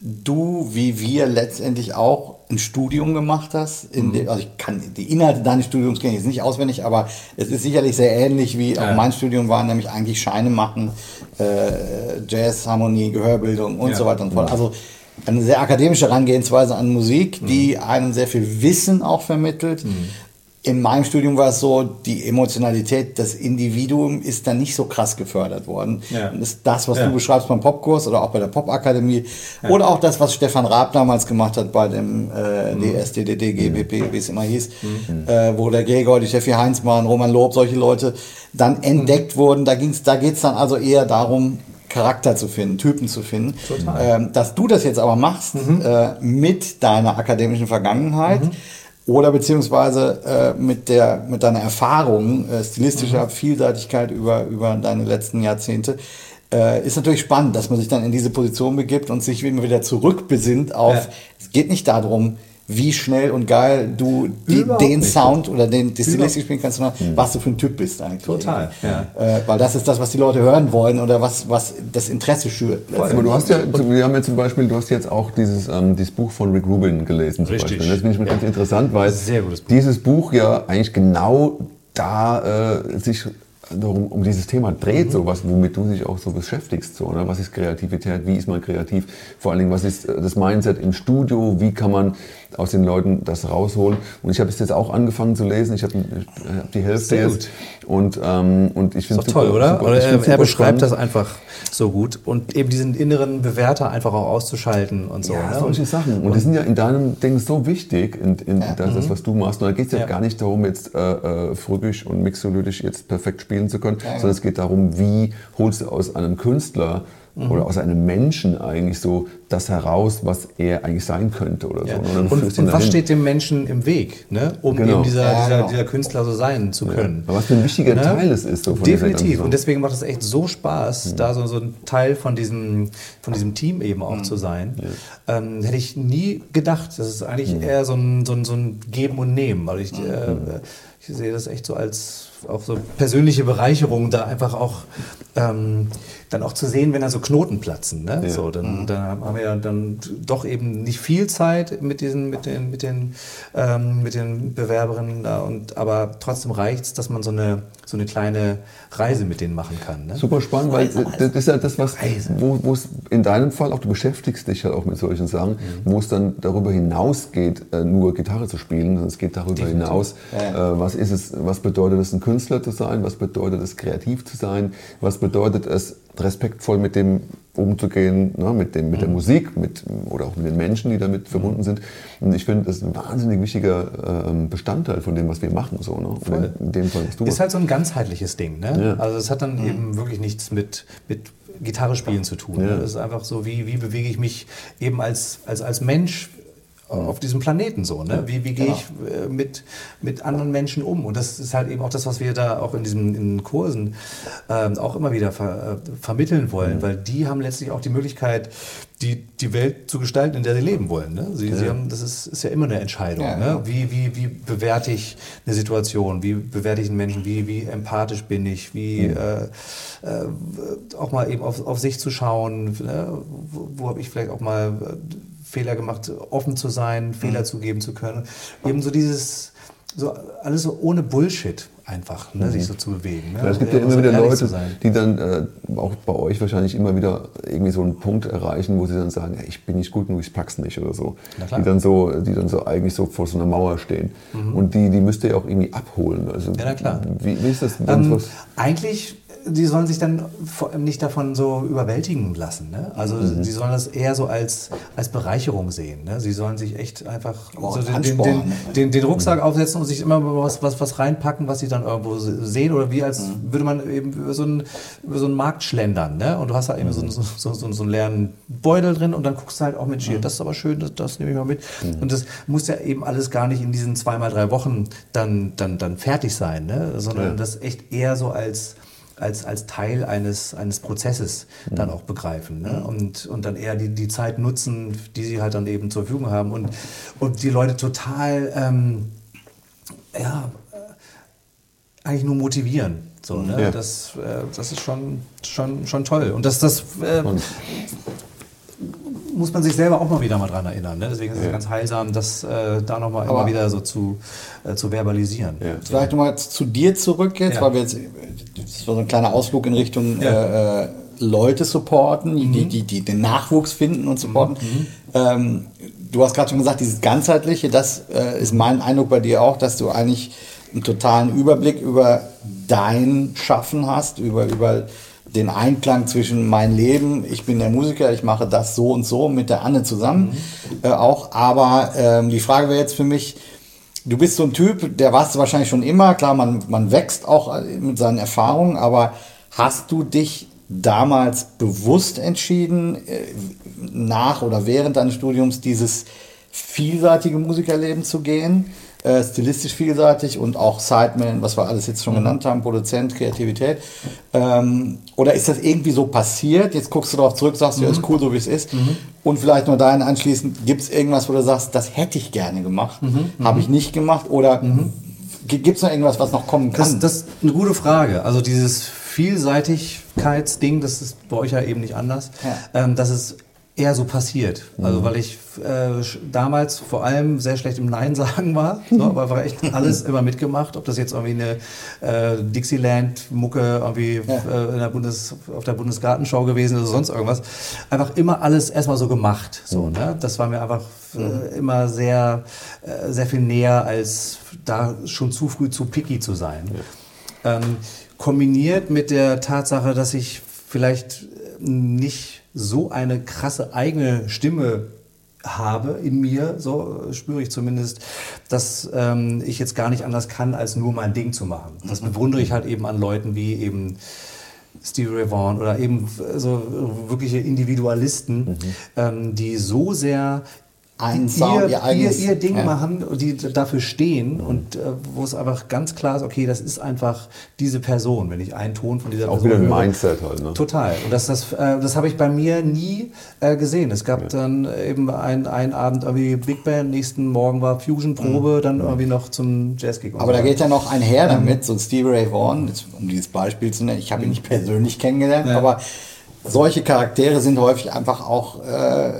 A: du, wie wir letztendlich auch ein Studium gemacht hast.
B: Mhm.
A: In dem, also ich kann die Inhalte deines Studiums kenne ich jetzt nicht auswendig, aber es ist sicherlich sehr ähnlich wie auch
B: Ja.
A: mein Studium war, nämlich eigentlich Scheine machen, äh, Jazz, Harmonie, Gehörbildung und
B: Ja.
A: so weiter und so fort. Also eine sehr akademische Herangehensweise an Musik,
B: Mhm.
A: die einem sehr viel Wissen auch vermittelt. In meinem Studium war es so, die Emotionalität des Individuums ist dann nicht so krass gefördert worden.
B: Ja.
A: Und Das ist das, was
B: Ja.
A: du beschreibst beim Popkurs oder auch bei der Popakademie. Oder auch das, was Stefan Raab damals gemacht hat bei dem äh,
B: Mhm.
A: DSDDD, GBP, wie es immer hieß, äh, wo der Gregor, die Steffi Heinzmann, Roman Lob, solche Leute dann entdeckt wurden. Da, ging's, da geht es dann also eher darum, Charakter zu finden, Typen zu finden. Ähm, dass du das jetzt aber machst äh, mit deiner akademischen Vergangenheit oder beziehungsweise äh, mit, der, mit deiner Erfahrung, äh, stilistischer Vielseitigkeit über, über deine letzten Jahrzehnte, äh, ist natürlich spannend, dass man sich dann in diese Position begibt und sich immer wieder zurückbesinnt auf,
B: Ja.
A: es geht nicht darum, wie schnell und geil du die, den
B: nicht.
A: Sound oder den, die Stilistik spielen kannst, sondern was du für ein Typ bist eigentlich.
B: Total, ja.
A: Äh, weil das ist das, was die Leute hören wollen oder was, was das Interesse schürt.
C: Aber du hast ja, wir haben ja zum Beispiel, du hast jetzt auch dieses, ähm, dieses Buch von Rick Rubin gelesen. Zum
B: Richtig.
C: Beispiel. Das finde ich mir ganz interessant, weil
B: Sehr gutes Buch.
C: dieses Buch ja eigentlich genau da äh, sich darum, um dieses Thema dreht, so was, womit du dich auch so beschäftigst. So, ne? Was ist Kreativität? Wie ist man kreativ? Vor allen Dingen, was ist äh, das Mindset im Studio? Wie kann man aus den Leuten das rausholen? Und ich habe es jetzt auch angefangen zu lesen. Ich habe hab die Hälfte
B: Sehr
C: jetzt. Und, ähm, und ich finde
B: doch toll, oder?
C: Super,
B: oder er, er beschreibt das einfach so gut und eben diesen inneren Bewerter einfach auch auszuschalten und so.
C: Ja,
B: ne?
C: solche
B: und,
C: Sachen. Und, die sind ja in deinem Ding so wichtig, in, in das, das, was du machst. Und da geht es ja,
B: Ja.
C: gar nicht darum, jetzt äh, äh, frögisch und mixolydisch jetzt perfekt spielen zu können, sondern es geht darum, wie holst du aus einem Künstler mhm. oder aus einem Menschen eigentlich so das heraus, was er eigentlich sein könnte oder
B: ja.
C: so.
B: Und, und, und was steht dem Menschen im Weg, ne? um genau. eben dieser, ja, dieser, genau. dieser, Künstler so sein zu können.
C: Ja. was für ein wichtiger ne? Teil es ist. So
B: Definitiv. Und deswegen macht es echt so Spaß, mhm. da so, so ein Teil von diesem, von diesem Team eben auch mhm. zu sein. Ähm, hätte ich nie gedacht. Das ist eigentlich mhm. eher so ein, so, ein, so ein Geben und Nehmen. Also ich, äh, mhm. ich sehe das echt so als auch so persönliche Bereicherung, da einfach auch ähm, dann auch zu sehen, wenn da so Knoten platzen. Ne? Ja. So, dann, mhm. dann haben wir ja dann doch eben nicht viel Zeit mit diesen, mit den, mit den, ähm, mit den Bewerberinnen da und aber trotzdem reicht es, dass man so eine so eine kleine Reise mit denen machen kann. Ne?
C: Super spannend, weil das ist ja das, was wo es in deinem Fall auch du beschäftigst dich halt auch mit solchen Sachen, mhm. wo es dann darüber hinausgeht, äh, nur Gitarre zu spielen, sondern es geht darüber Definitiv. hinaus, ja. äh, was ist es, was bedeutet es, ein Künstler zu sein, was bedeutet es, kreativ zu sein, was bedeutet es, respektvoll mit dem umzugehen, ne, mit, dem, mit der mhm. Musik mit, oder auch mit den Menschen, die damit verbunden sind. Und ich finde, das ist ein wahnsinnig wichtiger äh, Bestandteil von dem, was wir machen. So, ne?
B: Voll. In, dem Fall, was du Ist halt so ein ganzheitliches Ding. Ne? Ja. Also es hat dann mhm. eben wirklich nichts mit, mit Gitarre spielen zu tun. Ja. Das ist einfach so, wie, wie bewege ich mich eben als, als, als Mensch auf diesem Planeten so. Ne? Wie, wie gehe genau. ich äh, mit, mit anderen Menschen um? Und das ist halt eben auch das, was wir da auch in diesen in Kursen ähm, auch immer wieder ver, äh, vermitteln wollen, mhm. weil die haben letztlich auch die Möglichkeit, die, die Welt zu gestalten, in der sie leben wollen. Ne? Sie, ja. sie haben, das ist, ist ja immer eine Entscheidung. Ja, ne? Wie, wie, wie bewerte ich eine Situation? Wie bewerte ich einen Menschen? Wie, wie empathisch bin ich? Wie mhm. äh, äh, auch mal eben auf, auf sich zu schauen? Ne? Wo, wo habe ich vielleicht auch mal Fehler gemacht, offen zu sein, Fehler mhm. zugeben zu können. Eben so dieses, so alles so ohne Bullshit einfach, ne, mhm. sich so zu bewegen. Ne?
C: Ja, es gibt ja immer wieder Leute, die dann äh, auch bei euch wahrscheinlich immer wieder irgendwie so einen Punkt erreichen, wo sie dann sagen, ja, ich bin nicht gut genug, ich pack's nicht oder so. Die dann so, die dann so eigentlich so vor so einer Mauer stehen. Mhm. Und die, die müsst ihr ja auch irgendwie abholen. Also,
B: ja, na klar.
C: Wie, wie ist das?
B: Ähm, eigentlich die sollen sich dann nicht davon so überwältigen lassen. Ne? Also mhm. sie sollen das eher so als, als Bereicherung sehen. Ne? Sie sollen sich echt einfach oh, so den, den, den, den, den Rucksack mhm. aufsetzen und sich immer was, was, was reinpacken, was sie dann irgendwo sehen oder wie als mhm. würde man eben über so einen, über so einen Markt schlendern. Ne? Und du hast da eben mhm. so, so, so, so, einen leeren Beutel drin und dann guckst du halt auch mit, hier, mhm. das ist aber schön, das, das nehme ich mal mit. Mhm. Und das muss ja eben alles gar nicht in diesen zweimal drei Wochen dann, dann, dann fertig sein, ne? sondern ja. das echt eher so als als, als Teil eines, eines Prozesses mhm. dann auch begreifen ne? und, und dann eher die, die Zeit nutzen, die sie halt dann eben zur Verfügung haben und, und die Leute total, ähm, ja, äh, eigentlich nur motivieren. So, ne? Ja. das, äh, das ist schon, schon, schon toll. Und das, das äh, muss man sich selber auch mal wieder mal dran erinnern. Ne? Deswegen ist ja. es ganz heilsam, das äh, da nochmal immer wieder so zu, äh, zu verbalisieren.
A: Ja. Vielleicht nochmal zu dir zurück jetzt, ja. weil wir jetzt, das war so ein kleiner Ausflug in Richtung äh, äh, Leute supporten, mhm. die, die, die den Nachwuchs finden und supporten. Mhm. mhm. Ähm, du hast gerade schon gesagt, dieses ganzheitliche, das äh, ist mein Eindruck bei dir auch, dass du eigentlich einen totalen Überblick über dein Schaffen hast, über, über den Einklang zwischen mein Leben, ich bin der Musiker, ich mache das so und so mit der Anne zusammen mhm. äh, auch. Aber ähm, die Frage wäre jetzt für mich, du bist so ein Typ, der warst du wahrscheinlich schon immer, klar, man, man wächst auch mit seinen Erfahrungen, aber hast du dich damals bewusst entschieden, äh, nach oder während deines Studiums dieses vielseitige Musikerleben zu gehen? Äh, stilistisch vielseitig und auch Sideman, was wir alles jetzt schon mhm. genannt haben, Produzent, Kreativität. Ähm, oder ist das irgendwie so passiert? Jetzt guckst du darauf zurück, sagst du, mhm. ja, ist cool, so wie es ist. Mhm. Und vielleicht nur dahin anschließend, gibt es irgendwas, wo du sagst, das hätte ich gerne gemacht, mhm. habe ich nicht gemacht? Oder mhm. gibt es noch irgendwas, was noch kommen kann?
B: Das, das ist eine gute Frage. Also dieses Vielseitigkeitsding, das ist bei euch ja eben nicht anders. Ja. Ähm, das ist eher so passiert. Also mhm. weil ich äh, damals vor allem sehr schlecht im Nein sagen war, so, aber war echt alles immer mitgemacht, ob das jetzt irgendwie eine äh, Dixieland-Mucke irgendwie ja. äh, in der Bundes, auf der Bundesgartenschau gewesen ist oder sonst irgendwas. Einfach immer alles erstmal so gemacht. So, mhm. ne? Das war mir einfach äh, mhm. immer sehr, äh, sehr viel näher, als da schon zu früh zu picky zu sein. Ja. Ähm, kombiniert mit der Tatsache, dass ich vielleicht nicht so eine krasse eigene Stimme habe in mir, so spüre ich zumindest, dass ähm, ich jetzt gar nicht anders kann, als nur mein Ding zu machen. Das bewundere ich halt eben an Leuten wie eben Stevie Ray Vaughan oder eben so wirkliche Individualisten, mhm. ähm, die so sehr
A: ein Sound,
B: ihr, ihr, eigenes, ihr, ihr Ding ja. machen, die dafür stehen und äh, wo es einfach ganz klar ist, okay, das ist einfach diese Person, wenn ich einen Ton von dieser
C: Auch
B: Person
C: wieder ein höre. Mindset halt, ne?
B: Total. Und das, das, äh, das habe ich bei mir nie äh, gesehen. Es gab ja. dann eben einen, einen Abend irgendwie Big Band, nächsten Morgen war Fusion-Probe, mhm. dann irgendwie noch zum Jazz-Gig.
A: Aber so. da geht ja noch einher damit, so ein Stevie Ray Vaughan, um dieses Beispiel zu nennen, ich habe ihn nicht persönlich kennengelernt, ja. aber solche Charaktere sind häufig einfach auch äh,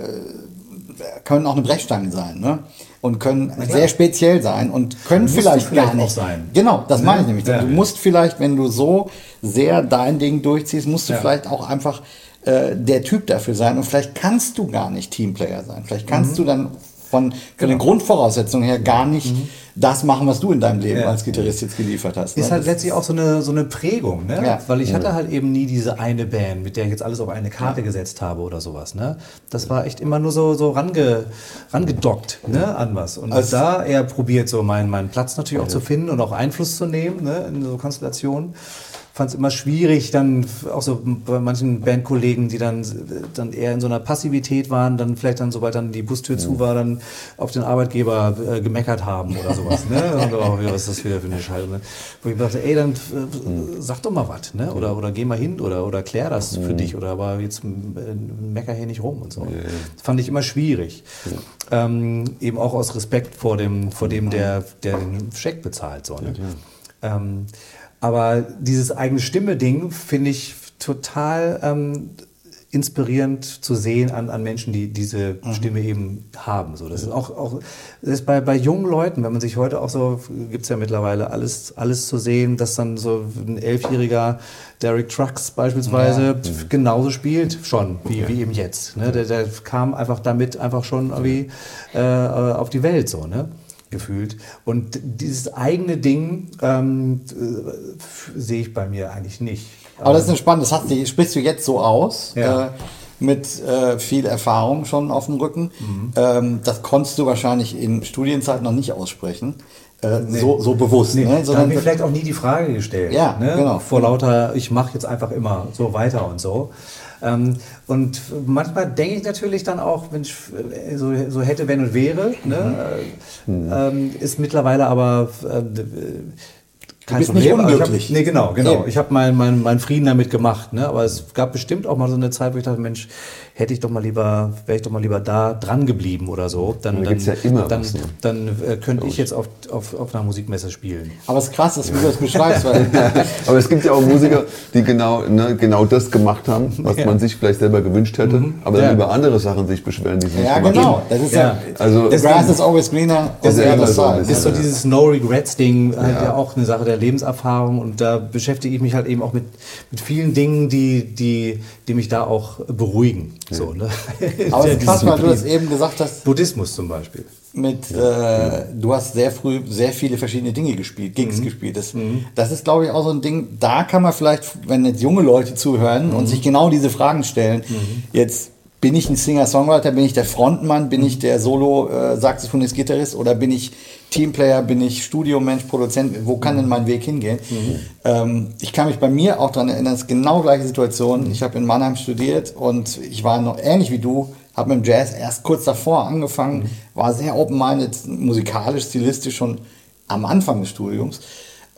A: können auch eine Brechstange sein, ne? Und können sehr speziell sein und können vielleicht, vielleicht gar nicht
B: sein.
A: Genau, das ne? meine ich nämlich. Ja. Du musst vielleicht, wenn du so sehr dein Ding durchziehst, musst du ja. vielleicht auch einfach äh, der Typ dafür sein und vielleicht kannst du gar nicht Teamplayer sein. Vielleicht kannst mhm. du dann von, von genau. den Grundvoraussetzungen her gar nicht mhm. das machen, was du in deinem Leben ja. als Gitarrist jetzt geliefert hast.
B: Ist ne? halt letztlich auch so eine, so eine Prägung, ne? Ja. Weil ich hatte halt eben nie diese eine Band, mit der ich jetzt alles auf eine Karte gesetzt habe oder sowas, ne? Das war echt immer nur so, so range, rangedockt, ne? An was. Und also da eher probiert, so meinen, meinen Platz natürlich auch zu finden und auch Einfluss zu nehmen, ne? In so Konstellationen fand es immer schwierig, dann auch so bei manchen Bandkollegen, die dann, dann eher in so einer Passivität waren, dann vielleicht dann, sobald dann die Bustür zu war, dann auf den Arbeitgeber äh, gemeckert haben oder sowas. Ne? Und oh, was ist das wieder für eine Scheiße? Ne? Wo ich dachte, ey, dann äh, sag doch mal was, ne? Oder, oder geh mal hin oder, oder klär das für dich oder aber jetzt äh, mecker hier nicht rum und so. Das fand ich immer schwierig. Ähm, eben auch aus Respekt vor dem, vor dem der, der den Scheck bezahlt. So, ne? Ähm, aber dieses eigene Stimme-Ding finde ich total ähm, inspirierend zu sehen an, an Menschen, die diese mhm. Stimme eben haben. So, das ist auch, auch das ist bei, bei jungen Leuten, wenn man sich heute auch so, gibt's ja mittlerweile alles, alles zu sehen, dass dann so ein elfjähriger Derek Trucks beispielsweise ja. Mhm. genauso spielt schon, wie, okay. wie eben jetzt. Ne? Der, der kam einfach damit einfach schon irgendwie äh, auf die Welt so, ne? Gefühlt. Und dieses eigene Ding ähm, äh, sehe ich bei mir eigentlich nicht.
A: Aber das ist entspannt, das hast sprichst du jetzt so aus. Ja. Äh, mit äh, viel Erfahrung schon auf dem Rücken. Mhm. Ähm, das konntest du wahrscheinlich in Studienzeit noch nicht aussprechen. Äh, nee. so, so bewusst. Nee.
B: Ne? Sondern mir vielleicht auch nie die Frage gestellt.
A: Ja,
B: ne? genau. Vor lauter, ich mache jetzt einfach immer so weiter und so. Ähm, und manchmal denke ich natürlich dann auch, wenn ich äh, so, so hätte, wenn und wäre, ne? Mhm. Ähm, ist mittlerweile aber äh,
A: kein du bist Problem. nicht
B: unglücklich. Hab, nee, genau, genau. Ich habe meinen mein, mein Frieden damit gemacht. Ne? Aber es gab bestimmt auch mal so eine Zeit, wo ich dachte, Mensch, hätte ich doch mal lieber, wäre ich doch mal lieber da dran geblieben oder so. Dann,
C: dann, ja immer
B: dann,
C: was, ne?
B: dann äh, könnte ich jetzt auf, auf, auf einer Musikmesse spielen.
A: Aber es ist krass, dass du das beschreibst. Weil
C: Aber es gibt ja auch Musiker, die genau, ne, genau das gemacht haben, was ja. man sich vielleicht selber gewünscht hätte, mhm. aber dann ja. über andere Sachen sich beschweren, die sie
A: ja, nicht genau. Das ist ja, also,
B: the grass is always greener the other side. Ist so dieses No Regrets Ding halt ja. auch eine Sache der Lebenserfahrung und da beschäftige ich mich halt eben auch mit, mit vielen Dingen, die, die, die mich da auch beruhigen. So, ne?
A: Aber es ist krass, weil du das eben gesagt hast.
B: Buddhismus zum Beispiel.
A: Mit, äh, du hast sehr früh sehr viele verschiedene Dinge gespielt, Gigs mhm. gespielt. Das, mhm. das ist, glaube ich, auch so ein Ding, da kann man vielleicht, wenn jetzt junge Leute zuhören mhm. und sich genau diese Fragen stellen, mhm. jetzt bin ich ein Singer-Songwriter, bin ich der Frontmann, bin ich der Solo-Saxophonist-Gitarrist oder bin ich Teamplayer, bin ich Studiomensch, Produzent, wo kann denn mein Weg hingehen? Mhm. Ähm, ich kann mich bei mir auch daran erinnern, es ist genau gleiche Situation. Ich habe in Mannheim studiert und ich war noch ähnlich wie du, habe mit dem Jazz erst kurz davor angefangen, war sehr open-minded, musikalisch, stilistisch schon am Anfang des Studiums.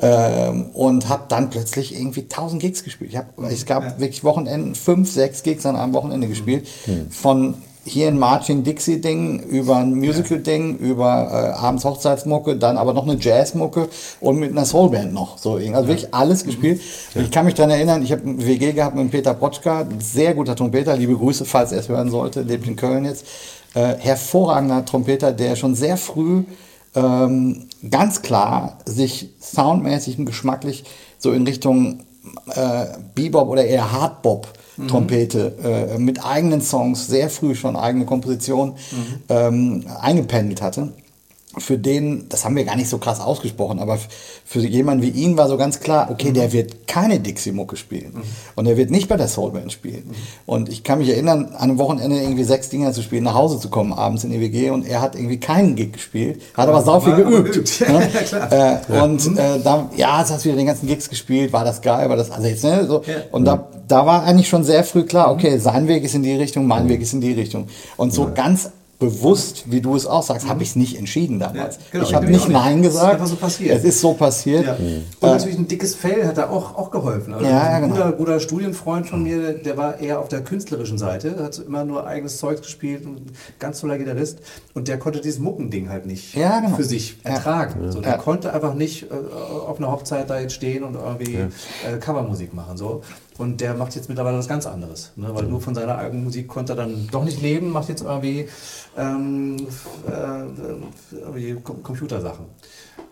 A: Ähm, und habe dann plötzlich irgendwie 1000 Gigs gespielt. Ich hab, es gab ja. wirklich Wochenenden, fünf, sechs Gigs an einem Wochenende gespielt. Mhm. Von hier ein Marching Dixie Ding, über ein Musical Ding, über äh, abends Hochzeitsmucke, dann aber noch eine Jazzmucke und mit einer Soulband noch. So, also wirklich alles gespielt. Ja. Ich kann mich daran erinnern, ich habe ein WG gehabt mit Peter Protschka, sehr guter Trompeter, liebe Grüße, falls er es hören sollte, lebt in Köln jetzt. Äh, hervorragender Trompeter, der schon sehr früh ähm, ganz klar sich soundmäßig und geschmacklich so in Richtung äh, Bebop oder eher Hardbop mhm. Trompete äh, mit eigenen Songs, sehr früh schon eigene Kompositionen mhm. ähm, eingependelt hatte. Für den, das haben wir gar nicht so krass ausgesprochen, aber für jemanden wie ihn war so ganz klar, okay, der wird keine Dixie-Mucke spielen. Mhm. Und er wird nicht bei der Soulband spielen. Mhm. Und ich kann mich erinnern, an einem Wochenende irgendwie sechs Dinger zu spielen, nach Hause zu kommen, abends in EWG und er hat irgendwie keinen Gig gespielt, hat aber sau viel geübt. geübt. Ne? ja, äh, und äh, da, ja, jetzt hast du wieder den ganzen Gigs gespielt, war das geil, war das, also jetzt, ne, so. Ja. Und da, da war eigentlich schon sehr früh klar, okay, sein Weg ist in die Richtung, mein Weg ist in die Richtung. Und so ganz bewusst, wie du es auch sagst, mhm. habe ich es nicht entschieden damals. Ja, genau. Ich habe nicht Nein gesagt. Es ist einfach so passiert. Es ist so passiert. Ja.
B: Mhm. Und natürlich ein dickes Fell hat da auch, auch geholfen. Also ja, ein guter, genau. guter Studienfreund von mir, der war eher auf der künstlerischen Seite, hat immer nur eigenes Zeug gespielt und ganz toller Gitarrist. Und der konnte dieses Muckending halt nicht ja, genau. für sich ertragen. So, der konnte einfach nicht äh, auf einer Hochzeit da jetzt stehen und irgendwie äh, Covermusik machen. So. Und der macht jetzt mittlerweile was ganz anderes. Ne? Weil nur von seiner eigenen Musik konnte er dann doch nicht leben, macht jetzt irgendwie, ähm, äh, irgendwie Computersachen.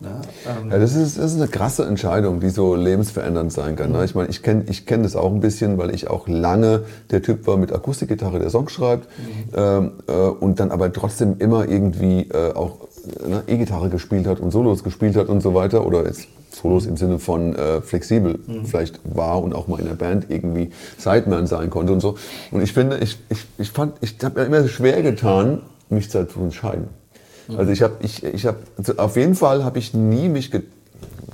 C: Ne? Ähm ja, das, ist, das ist eine krasse Entscheidung, die so lebensverändernd sein kann. Ne? Ich meine, ich kenne ich kenn das auch ein bisschen, weil ich auch lange der Typ war mit Akustikgitarre, der Songs schreibt mhm. ähm, äh, und dann aber trotzdem immer irgendwie äh, auch ne, E-Gitarre gespielt hat und Solos gespielt hat und so weiter oder jetzt Solos im Sinne von äh, flexibel mhm. vielleicht war und auch mal in der Band irgendwie Sideman sein konnte und so. Und ich finde, ich, ich, ich fand, ich habe mir immer schwer getan, mich zu entscheiden. Mhm. Also ich habe, ich, ich habe, also auf jeden Fall habe ich nie mich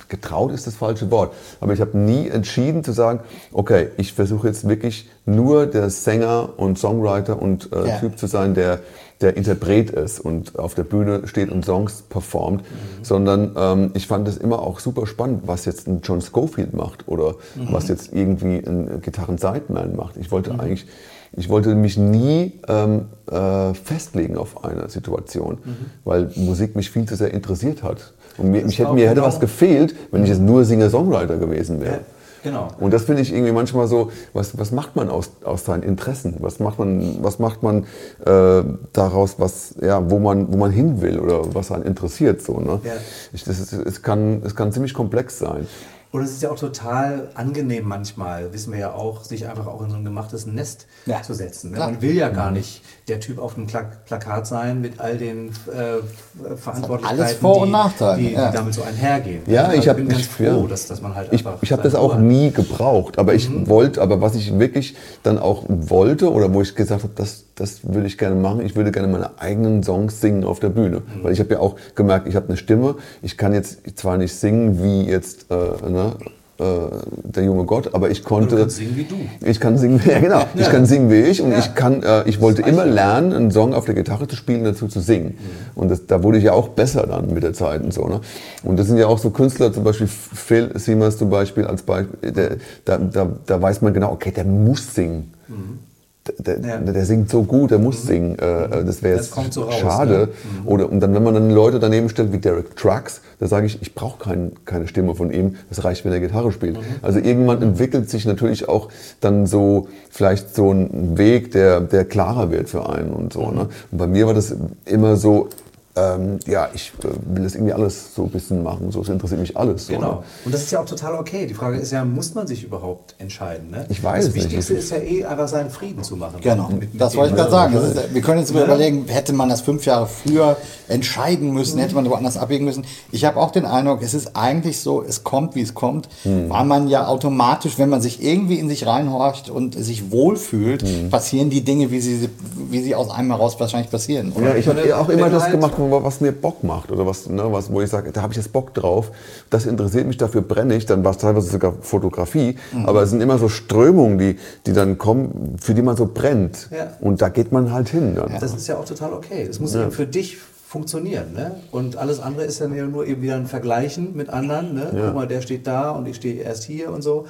C: getraut ist das falsche Wort, aber ich habe nie entschieden zu sagen, okay, ich versuche jetzt wirklich nur der Sänger und Songwriter und äh, ja. Typ zu sein, der der Interpret ist und auf der Bühne steht und Songs performt, mhm. sondern ähm, ich fand es immer auch super spannend, was jetzt ein John Schofield macht oder mhm. was jetzt irgendwie ein Gitarren-Sideman macht. Ich wollte mhm. eigentlich, ich wollte mich nie ähm, äh, festlegen auf eine Situation, mhm. weil Musik mich viel zu sehr interessiert hat. Und mir, mich hätte, mir hätte genau was gefehlt, wenn ich jetzt nur Singer-Songwriter gewesen wäre. Ja. Genau. Und das finde ich irgendwie manchmal so, was, was macht man aus, aus seinen Interessen? Was macht man, was macht man äh, daraus, was, ja, wo, man, wo man hin will oder was einen interessiert? So, ne? Ja. Ich, das ist, es, kann, es kann ziemlich komplex sein.
B: Und es ist ja auch total angenehm manchmal, wissen wir ja auch, sich einfach auch in so ein gemachtes Nest ja. zu setzen. Ne? Man will ja gar nicht der Typ auf dem Plakat sein mit all den äh, Verantwortlichkeiten, alles
A: Vor- und Nachteile,
B: die, die, ja. damit so einhergehen.
C: Ja, also ich, ich bin ganz froh, ja. dass, dass man halt. Ich, ich habe das auch nie gebraucht, aber ich mhm. wollte, aber was ich wirklich dann auch wollte oder wo ich gesagt habe, das, das würde ich gerne machen, ich würde gerne meine eigenen Songs singen auf der Bühne. Mhm. Weil ich habe ja auch gemerkt, ich habe eine Stimme, ich kann jetzt zwar nicht singen wie jetzt äh, ne, äh, der junge Gott, aber ich konnte. Du kannst
B: singen wie du.
C: Ich kann singen, ja genau. Ja. Ich kann singen wie ich und ja. ich kann, äh, ich wollte immer lernen, einen Song auf der Gitarre zu spielen, dazu zu singen. Mhm. Und das, da wurde ich ja auch besser dann mit der Zeit und so. Ne? Und das sind ja auch so Künstler, zum Beispiel Phil Siemers zum Beispiel als Beispiel, der, da, da, da weiß man genau, okay, der muss singen. Mhm der, ja. der, singt so gut, der muss mhm. singen. Äh, das wäre jetzt so raus, schade. Ne? Mhm. Oder, und dann, wenn man dann Leute daneben stellt wie Derek Trucks, da sage ich, ich brauche kein, keine Stimme von ihm. Das reicht, wenn er Gitarre spielt. Mhm. Also irgendwann entwickelt sich natürlich auch dann so vielleicht so ein Weg, der, der klarer wird für einen und so. Ne? Und bei mir war das immer so, ähm, ja, ich äh, will das irgendwie alles so ein bisschen machen. So, es interessiert mich alles. So,
B: genau. Ne? Und das ist ja auch total okay. Die Frage ist ja, muss man sich überhaupt entscheiden? Ne?
C: Ich weiß
B: Das Wichtigste nicht. ist ja eh einfach seinen Frieden zu machen.
A: Genau. Mit, mit das wollte ich gerade sagen. Ist, wir können jetzt ja. überlegen, hätte man das fünf Jahre früher entscheiden müssen, mhm. hätte man woanders abwägen müssen. Ich habe auch den Eindruck, es ist eigentlich so, es kommt, wie es kommt, mhm. weil man ja automatisch, wenn man sich irgendwie in sich reinhorcht und sich wohlfühlt, mhm. passieren die Dinge, wie sie, wie sie aus einem heraus wahrscheinlich passieren.
C: Oder? Ja, ich habe auch immer das halt gemacht, was mir Bock macht oder was, ne, was wo ich sage, da habe ich jetzt Bock drauf, das interessiert mich, dafür brenne ich, dann war es teilweise sogar Fotografie, mhm. aber es sind immer so Strömungen, die, die dann kommen, für die man so brennt. Ja. Und da geht man halt hin.
B: Dann. Das ist ja auch total okay. Es muss ja. eben für dich funktionieren. Ne? Und alles andere ist dann ja nur eben wieder ein Vergleichen mit anderen. Ne? Ja. Guck mal, der steht da und ich stehe erst hier und so.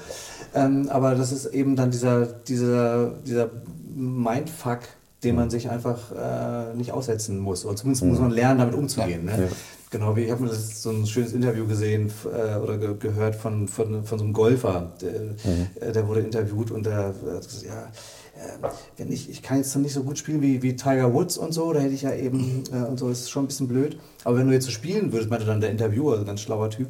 B: Ähm, aber das ist eben dann dieser, dieser, dieser Mindfuck, dem man sich einfach äh, nicht aussetzen muss. Oder zumindest muss man lernen, damit umzugehen. Ne? Ja. Genau, ich habe mir so ein schönes Interview gesehen äh, oder ge gehört von, von, von so einem Golfer. Der, mhm. Äh, der wurde interviewt und der hat gesagt, ja, wenn ich, ich kann jetzt noch nicht so gut spielen wie, wie Tiger Woods und so, da hätte ich ja eben, äh, und so ist schon ein bisschen blöd. Aber wenn du jetzt so spielen würdest, meinte dann der Interviewer, also ein ganz schlauer Typ,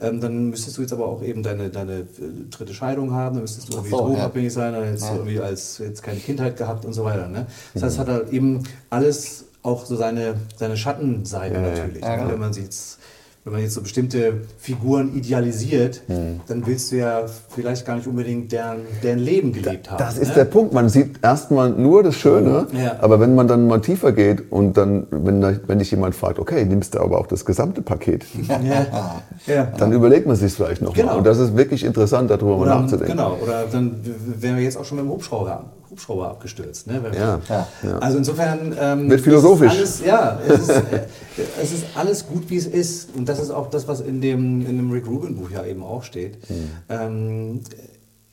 B: ähm, dann müsstest du jetzt aber auch eben deine, deine äh, dritte Scheidung haben, dann müsstest du irgendwie so, drogenabhängig ja. sein, dann hättest ja. du irgendwie als jetzt keine Kindheit gehabt und so weiter. Ne? Das heißt, mhm. hat er eben alles auch so seine, seine Schattenseite
C: Ja,
B: natürlich. Ne? Wenn man sich jetzt wenn man jetzt so bestimmte Figuren idealisiert,
C: Hm.
B: dann willst du ja vielleicht gar nicht unbedingt deren, deren Leben gelebt haben.
C: Das ist
B: ne?
C: der Punkt. Man sieht erstmal nur das Schöne,
B: Ja.
C: aber wenn man dann mal tiefer geht und dann, wenn, da- wenn dich jemand fragt, okay, nimmst du aber auch das gesamte Paket,
B: Ja. ja.
C: dann überlegt man sich vielleicht noch
B: Genau.
C: mal. Und das ist wirklich interessant, darüber mal
B: Oder,
C: nachzudenken.
B: genau, oder dann wären wir jetzt auch schon mit dem Hubschrauber, Hubschrauber abgestürzt. Ne?
C: Ja.
A: Ja.
B: Also insofern ähm,
C: Wird philosophisch.
B: Alles, ja, es ist, äh, es ist alles gut, wie es ist. Und das ist auch das, was in dem, in dem Rick Rubin Buch ja eben auch steht.
C: Hm.
B: Ähm,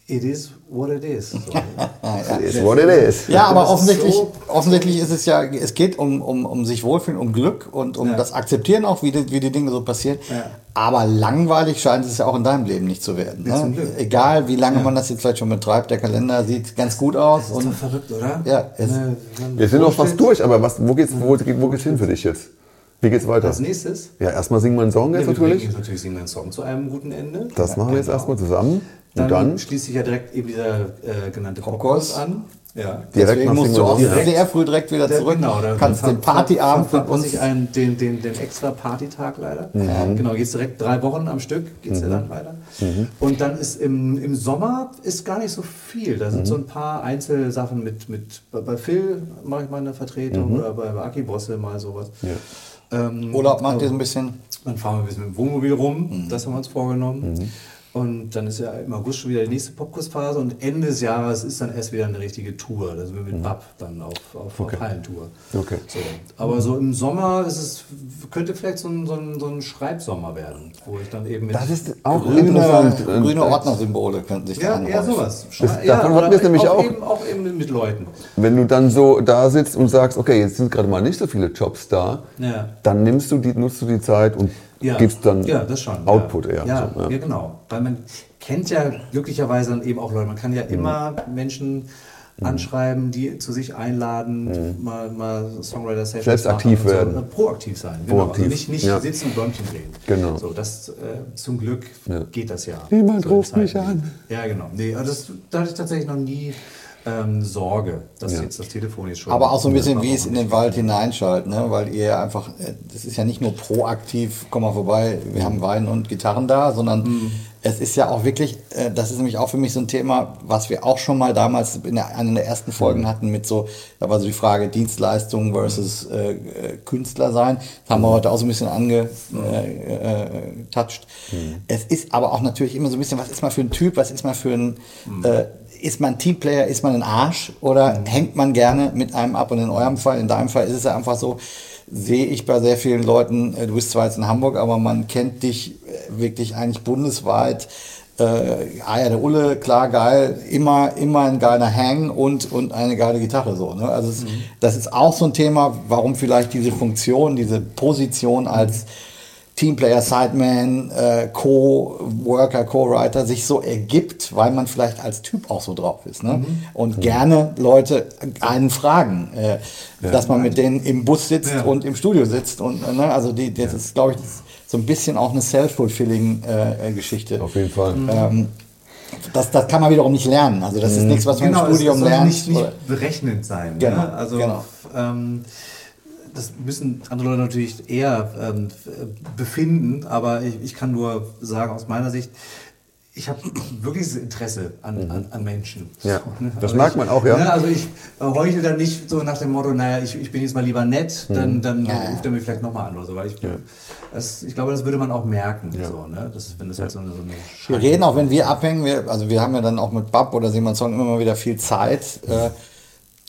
B: it is what it is. So.
C: It is what it is.
A: Ja, aber
B: Das ist
A: offensichtlich,
B: so-
A: offensichtlich ist es ja, es geht um, um, um sich wohlfühlen, um Glück und um
B: Ja.
A: das Akzeptieren auch, wie die, wie die Dinge so passieren.
B: Ja.
A: Aber langweilig scheint es ja auch in deinem Leben nicht zu werden.
B: Ja,
A: Ne? Egal, wie lange man das jetzt vielleicht schon betreibt, der Kalender sieht ganz gut aus.
B: Das ist doch
A: Und
B: verrückt, oder?
A: Ja, es-
B: Ne, man
C: Wir sind noch fast durch, aber was, wo, geht's, wo, wo geht's hin für dich jetzt? Wie geht's weiter?
B: Als nächstes
C: Ja, erstmal singen wir einen Song
B: ja,
C: jetzt
B: bringen
C: natürlich.
B: natürlich singen wir einen Song zu einem guten Ende.
C: Das machen wir jetzt
B: Genau.
C: erstmal zusammen.
B: Dann,
C: dann
B: schließt sich ja direkt eben dieser äh, genannte.
A: Popkurs
B: an. Ja.
C: direkt
A: deswegen musst du auch.
B: Direkt.
A: sehr früh direkt wieder
B: Der-
A: zurück.
B: Genau, da
A: kannst
B: ver-
A: den Partyabend
B: verpasse
A: uns.
B: ich einen, den, den, den extra Partytag leider.
C: Mhm.
B: Genau, geht's direkt drei Wochen am Stück, geht's ja dann weiter.
C: Mhm.
B: Und dann ist im, im Sommer ist gar nicht so viel. Da
C: Mhm.
B: sind so ein paar Einzelsachen mit, mit bei, Phil mache ich mal eine Vertretung
C: Mhm.
B: oder bei, bei Aki Bosse mal sowas. Ähm,
A: Urlaub macht
B: aber-
A: ihr so ein bisschen.
B: dann fahren wir ein bisschen mit dem Wohnmobil rum,
A: Mhm.
B: das haben wir uns vorgenommen. Und dann ist ja im August schon wieder die nächste Popkursphase und Ende des Jahres ist dann erst wieder eine richtige Tour. Da sind wir mit BAP dann auf, auf, auf Hallentour.
C: Mhm. Okay.
B: So. Aber so im Sommer ist es, könnte vielleicht so ein, so, ein, so ein Schreibsommer werden, wo ich dann eben mit.
C: Das ist auch
A: Grüne,
C: interessant.
A: grüne Ordnersymbole könnten sich da
B: ja,
A: anhäufen.
B: ja, sowas.
C: Das-
B: ja,
C: davon hatten wir es nämlich auch.
B: Eben, auch eben mit Leuten.
C: Wenn du dann so da sitzt und sagst, okay, jetzt sind gerade mal nicht so viele Jobs da,
B: Ja.
C: dann nimmst du die, nutzt du die Zeit und
B: Ja.
C: gibst dann
B: ja, das schon,
C: Output
B: ja.
C: eher.
B: Ja,
C: so,
B: ja. genau. Weil man kennt ja glücklicherweise dann eben auch Leute. Man kann ja immer Menschen anschreiben, die zu sich einladen, mal, mal Songwriter-Sessions
C: Selbst
B: machen
C: aktiv
B: so.
C: werden.
B: Proaktiv sein. Genau.
C: Proaktiv,
B: Also nicht, nicht
C: ja.
B: sitzen und Däumchen drehen.
C: Genau.
B: So, das, äh, zum Glück
C: Ja.
B: geht das ja.
C: Niemand
B: So
C: ruft mich an.
B: Ja, genau. Nee, also das, da hatte ich tatsächlich noch nie ähm, Sorge, dass
C: Ja.
B: jetzt das Telefon jetzt schon...
A: Aber auch so ein bisschen, wie es in den Wald hineinschallt, ne? weil ihr einfach, äh, das ist ja nicht nur proaktiv, komm mal vorbei, wir haben Wein und Gitarren da, sondern
B: Mhm.
A: es ist ja auch wirklich, äh, das ist nämlich auch für mich so ein Thema, was wir auch schon mal damals in der, einer der ersten Folgen hatten mit so, da war so die Frage Dienstleistung versus äh, äh, Künstler sein. Das haben wir heute auch so ein bisschen angetouched. Äh, äh, touched. Es ist aber auch natürlich immer so ein bisschen, was ist man für ein Typ, was ist man für ein, äh, ist man Teamplayer, ist man ein Arsch oder hängt man gerne mit einem ab? Und in eurem Fall, in deinem Fall ist es ja einfach so, sehe ich bei sehr vielen Leuten, äh, du bist zwar jetzt in Hamburg, aber man kennt dich äh, wirklich eigentlich bundesweit. Äh, ah ja, der Ulle, klar, geil, immer, immer ein geiler Hang und, und eine geile Gitarre so. Ne? Also es, das ist auch so ein Thema, warum vielleicht diese Funktion, diese Position als Teamplayer, Sideman, äh, Co-Worker, Co-Writer sich so ergibt, weil man vielleicht als Typ auch so drauf ist. Ne? Und gerne Leute einen fragen, äh, dass man mit denen im Bus sitzt
B: Ja.
A: und im Studio sitzt. Und, ne? Also die, das ist, glaube ich, so ein bisschen auch eine self-fulfilling äh, äh, Geschichte.
C: Auf jeden Fall.
A: Ähm, das, das kann man wiederum nicht lernen. Also das ist nichts, was man
B: Genau,
A: im Studium
B: es soll
A: lernt.
B: nicht, nicht berechnend sein.
A: Genau,
B: ne? Also
A: genau.
B: ähm, das müssen andere Leute natürlich eher ähm, befinden, aber ich, ich kann nur sagen aus meiner Sicht, ich habe wirkliches Interesse an, an, an Menschen.
C: Ja,
B: ne?
C: das
B: Also
C: merkt
B: ich,
C: man auch, ja.
B: Ne, also ich heuchel dann nicht so nach dem Motto, naja, ich, ich bin jetzt mal lieber nett, dann, dann
A: Ja, ja.
B: ruft er mich vielleicht nochmal an oder so. Weil ich, das, ich glaube, das würde man auch merken, so, ne? das, wenn das halt so eine, so eine
A: Wir reden auch, wenn wir abhängen, wir, also wir haben ja dann auch mit Bab oder Simon Song immer mal wieder viel Zeit. Äh,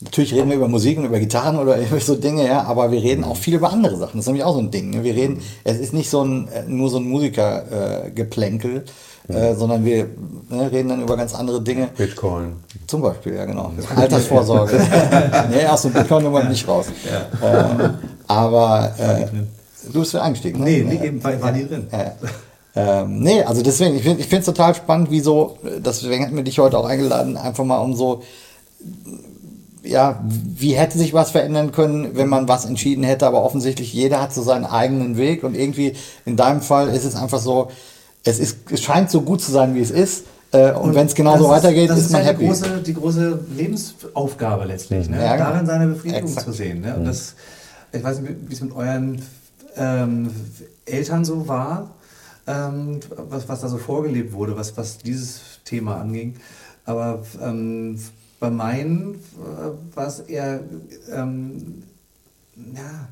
A: natürlich reden wir über Musik und über Gitarren oder über so Dinge, ja, aber wir reden auch viel über andere Sachen. Das ist nämlich auch so ein Ding. Ne? Wir reden, es ist nicht so ein, äh, nur so ein Musikergeplänkel, äh, äh, sondern wir ne, reden dann über ganz andere Dinge.
C: Bitcoin.
A: Zum Beispiel, ja genau. Altersvorsorge. nee, aus dem Bitcoin wir nicht raus. Ähm, aber äh, du bist ja eingestiegen.
B: Nee,
A: ne?
B: nee, eben war, nie drin.
A: Ja. Ähm, nee, also deswegen, ich finde es total spannend, wieso, deswegen hätten wir dich heute auch eingeladen, einfach mal um so, ja, wie hätte sich was verändern können, wenn man was entschieden hätte, aber offensichtlich jeder hat so seinen eigenen Weg und irgendwie in deinem Fall ist es einfach so, es, ist, es scheint so gut zu sein, wie es ist äh, und, wenn es genauso
B: das
A: weitergeht,
B: das
A: ist man
B: ja
A: happy.
B: Die große, die große Lebensaufgabe letztlich, ne?
A: Ja, genau.
B: darin seine Befriedigung
A: Exakt.
B: zu sehen. Ne? Und das, ich weiß nicht, wie es mit euren ähm, Eltern so war, ähm, was, was da so vorgelebt wurde, was, was dieses Thema anging. Aber ähm, bei meinen äh, war es eher, ähm, ja,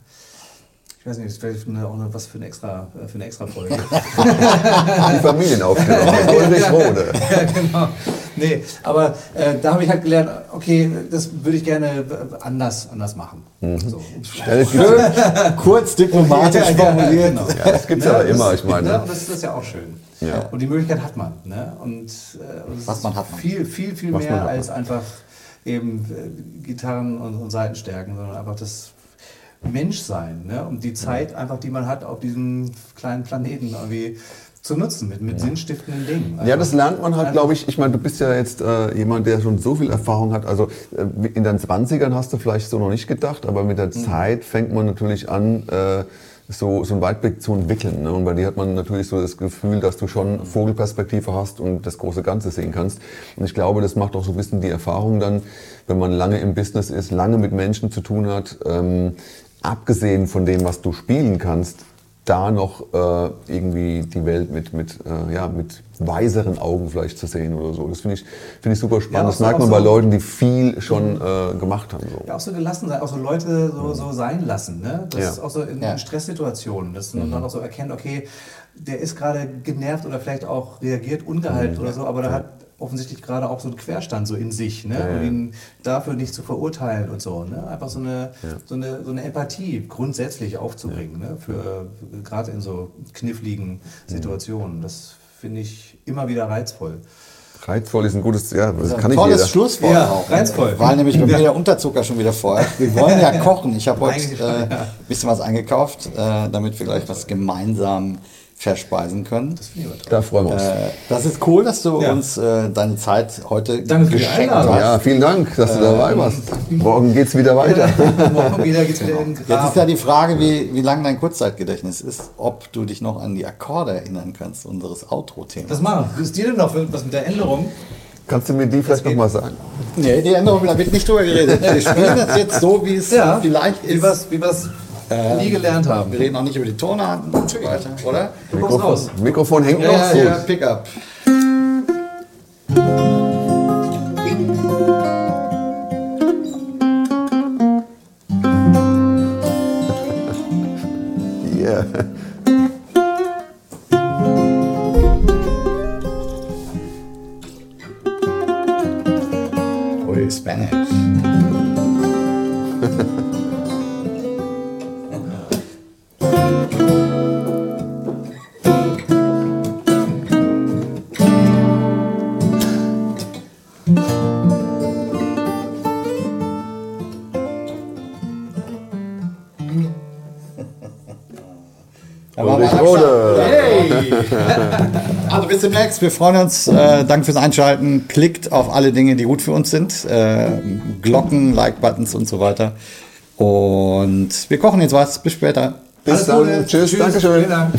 B: ich weiß nicht, das wäre auch eine, was für eine extra, für eine extra Folge.
C: Die Familienaufstellung Ulrich Rode.
B: ja, genau. Nee, aber äh, da habe ich halt gelernt, okay, das würde ich gerne anders, anders machen.
C: Mhm.
B: So.
C: Ja, ja,
A: Kurz diplomatisch
B: Ja, ja,
A: formuliert.
B: genau.
C: ja, das gibt's ja,
B: das
C: immer,
B: ist-
C: ich meine.
B: Ne, und das, das ist ja auch schön.
C: Ja.
B: Und die Möglichkeit hat man. Ne? Und, äh, und
A: Was
B: ist
A: man hat man.
B: Viel, viel, viel
C: Was
B: mehr als einfach eben äh, Gitarren und, und Seitenstärken, sondern einfach das Menschsein. Ne? Und die Zeit einfach, die man hat auf diesem kleinen Planeten irgendwie zu nutzen mit, mit sinnstiftenden Dingen.
C: Ja,
B: Einfach-
C: das lernt man halt,
B: einfach-
C: glaube ich. Ich meine, du bist ja jetzt äh, jemand, der schon so viel Erfahrung hat. Also äh, in deinen 20ern hast du vielleicht so noch nicht gedacht, aber mit der Zeit fängt man natürlich an, äh, so, so einen Weitblick zu entwickeln. Ne? Und bei dir hat man natürlich so das Gefühl, dass du schon Vogelperspektive hast und das große Ganze sehen kannst. Und ich glaube, das macht auch so ein bisschen die Erfahrung dann, wenn man lange im Business ist, lange mit Menschen zu tun hat, ähm, abgesehen von dem, was du spielen kannst, da noch äh, irgendwie die Welt mit, mit, äh, ja, mit weiseren Augen vielleicht zu sehen oder so. Das finde ich, finde ich super spannend.
B: Ja,
C: das merkt man
B: so-
C: bei Leuten, die viel schon äh, gemacht haben. So.
B: Ja, auch so gelassen sein, auch so Leute so, so sein lassen. Ne? Das
C: Ja.
B: ist auch so in
A: Ja.
B: Stresssituationen, dass man dann auch so erkennt, okay, der ist gerade genervt oder vielleicht auch reagiert ungehalten oder so, aber der hat offensichtlich gerade auch so einen Querstand so in sich, ne?
C: ja.
B: Und ihn dafür nicht zu verurteilen und so. Ne? Einfach so eine, so, eine, so eine Empathie grundsätzlich aufzubringen, ne? für gerade in so kniffligen Situationen. Das finde ich immer wieder reizvoll.
C: Reizvoll ist ein gutes, ja, das kann
A: Ein
C: nicht
A: tolles
C: jeder.
A: Schlusswort
B: Ja,
A: auch.
B: reizvoll.
A: Weil nämlich bei mir der Unterzucker schon wieder vorher. Wir wollen ja kochen. Ich habe heute äh, ein
B: ja.
A: bisschen was eingekauft, äh, damit wir gleich was gemeinsam verspeisen können.
C: Da freuen wir uns.
A: Äh, das ist cool, dass du
B: Ja.
A: uns äh, deine Zeit heute
B: Danke
A: geschenkt hast.
C: ja, vielen Dank, dass du dabei warst. Morgen geht's wieder weiter.
B: Morgen wieder geht's wieder in den
A: Jetzt ist ja die Frage, wie, wie lang dein Kurzzeitgedächtnis ist, ob du dich noch an die Akkorde erinnern kannst, unseres Outro-Themas.
B: Was machen? Was ist dir denn noch für, was mit der Änderung?
C: Kannst du mir die vielleicht nochmal sagen?
A: Nee, die Änderung, da wird nicht drüber geredet. Wir spielen das jetzt so, wie es vielleicht
B: wie
A: ist.
B: wir es wie wir's nie gelernt haben.
A: Wir reden auch nicht über die Tonarten und so weiter, oder?
B: Raus.
C: Mikrofon hängt
A: Ja,
C: noch
A: ja, ja, Pickup. Bis demnächst. Wir freuen uns. Äh, danke fürs Einschalten. Klickt auf alle Dinge, die gut für uns sind. Äh, Glocken, Like-Buttons und so weiter. Und wir kochen jetzt was. Bis später.
C: Bis
B: Alles
C: dann.
B: Gute.
C: Tschüss. Dankeschön.
B: Vielen Dank.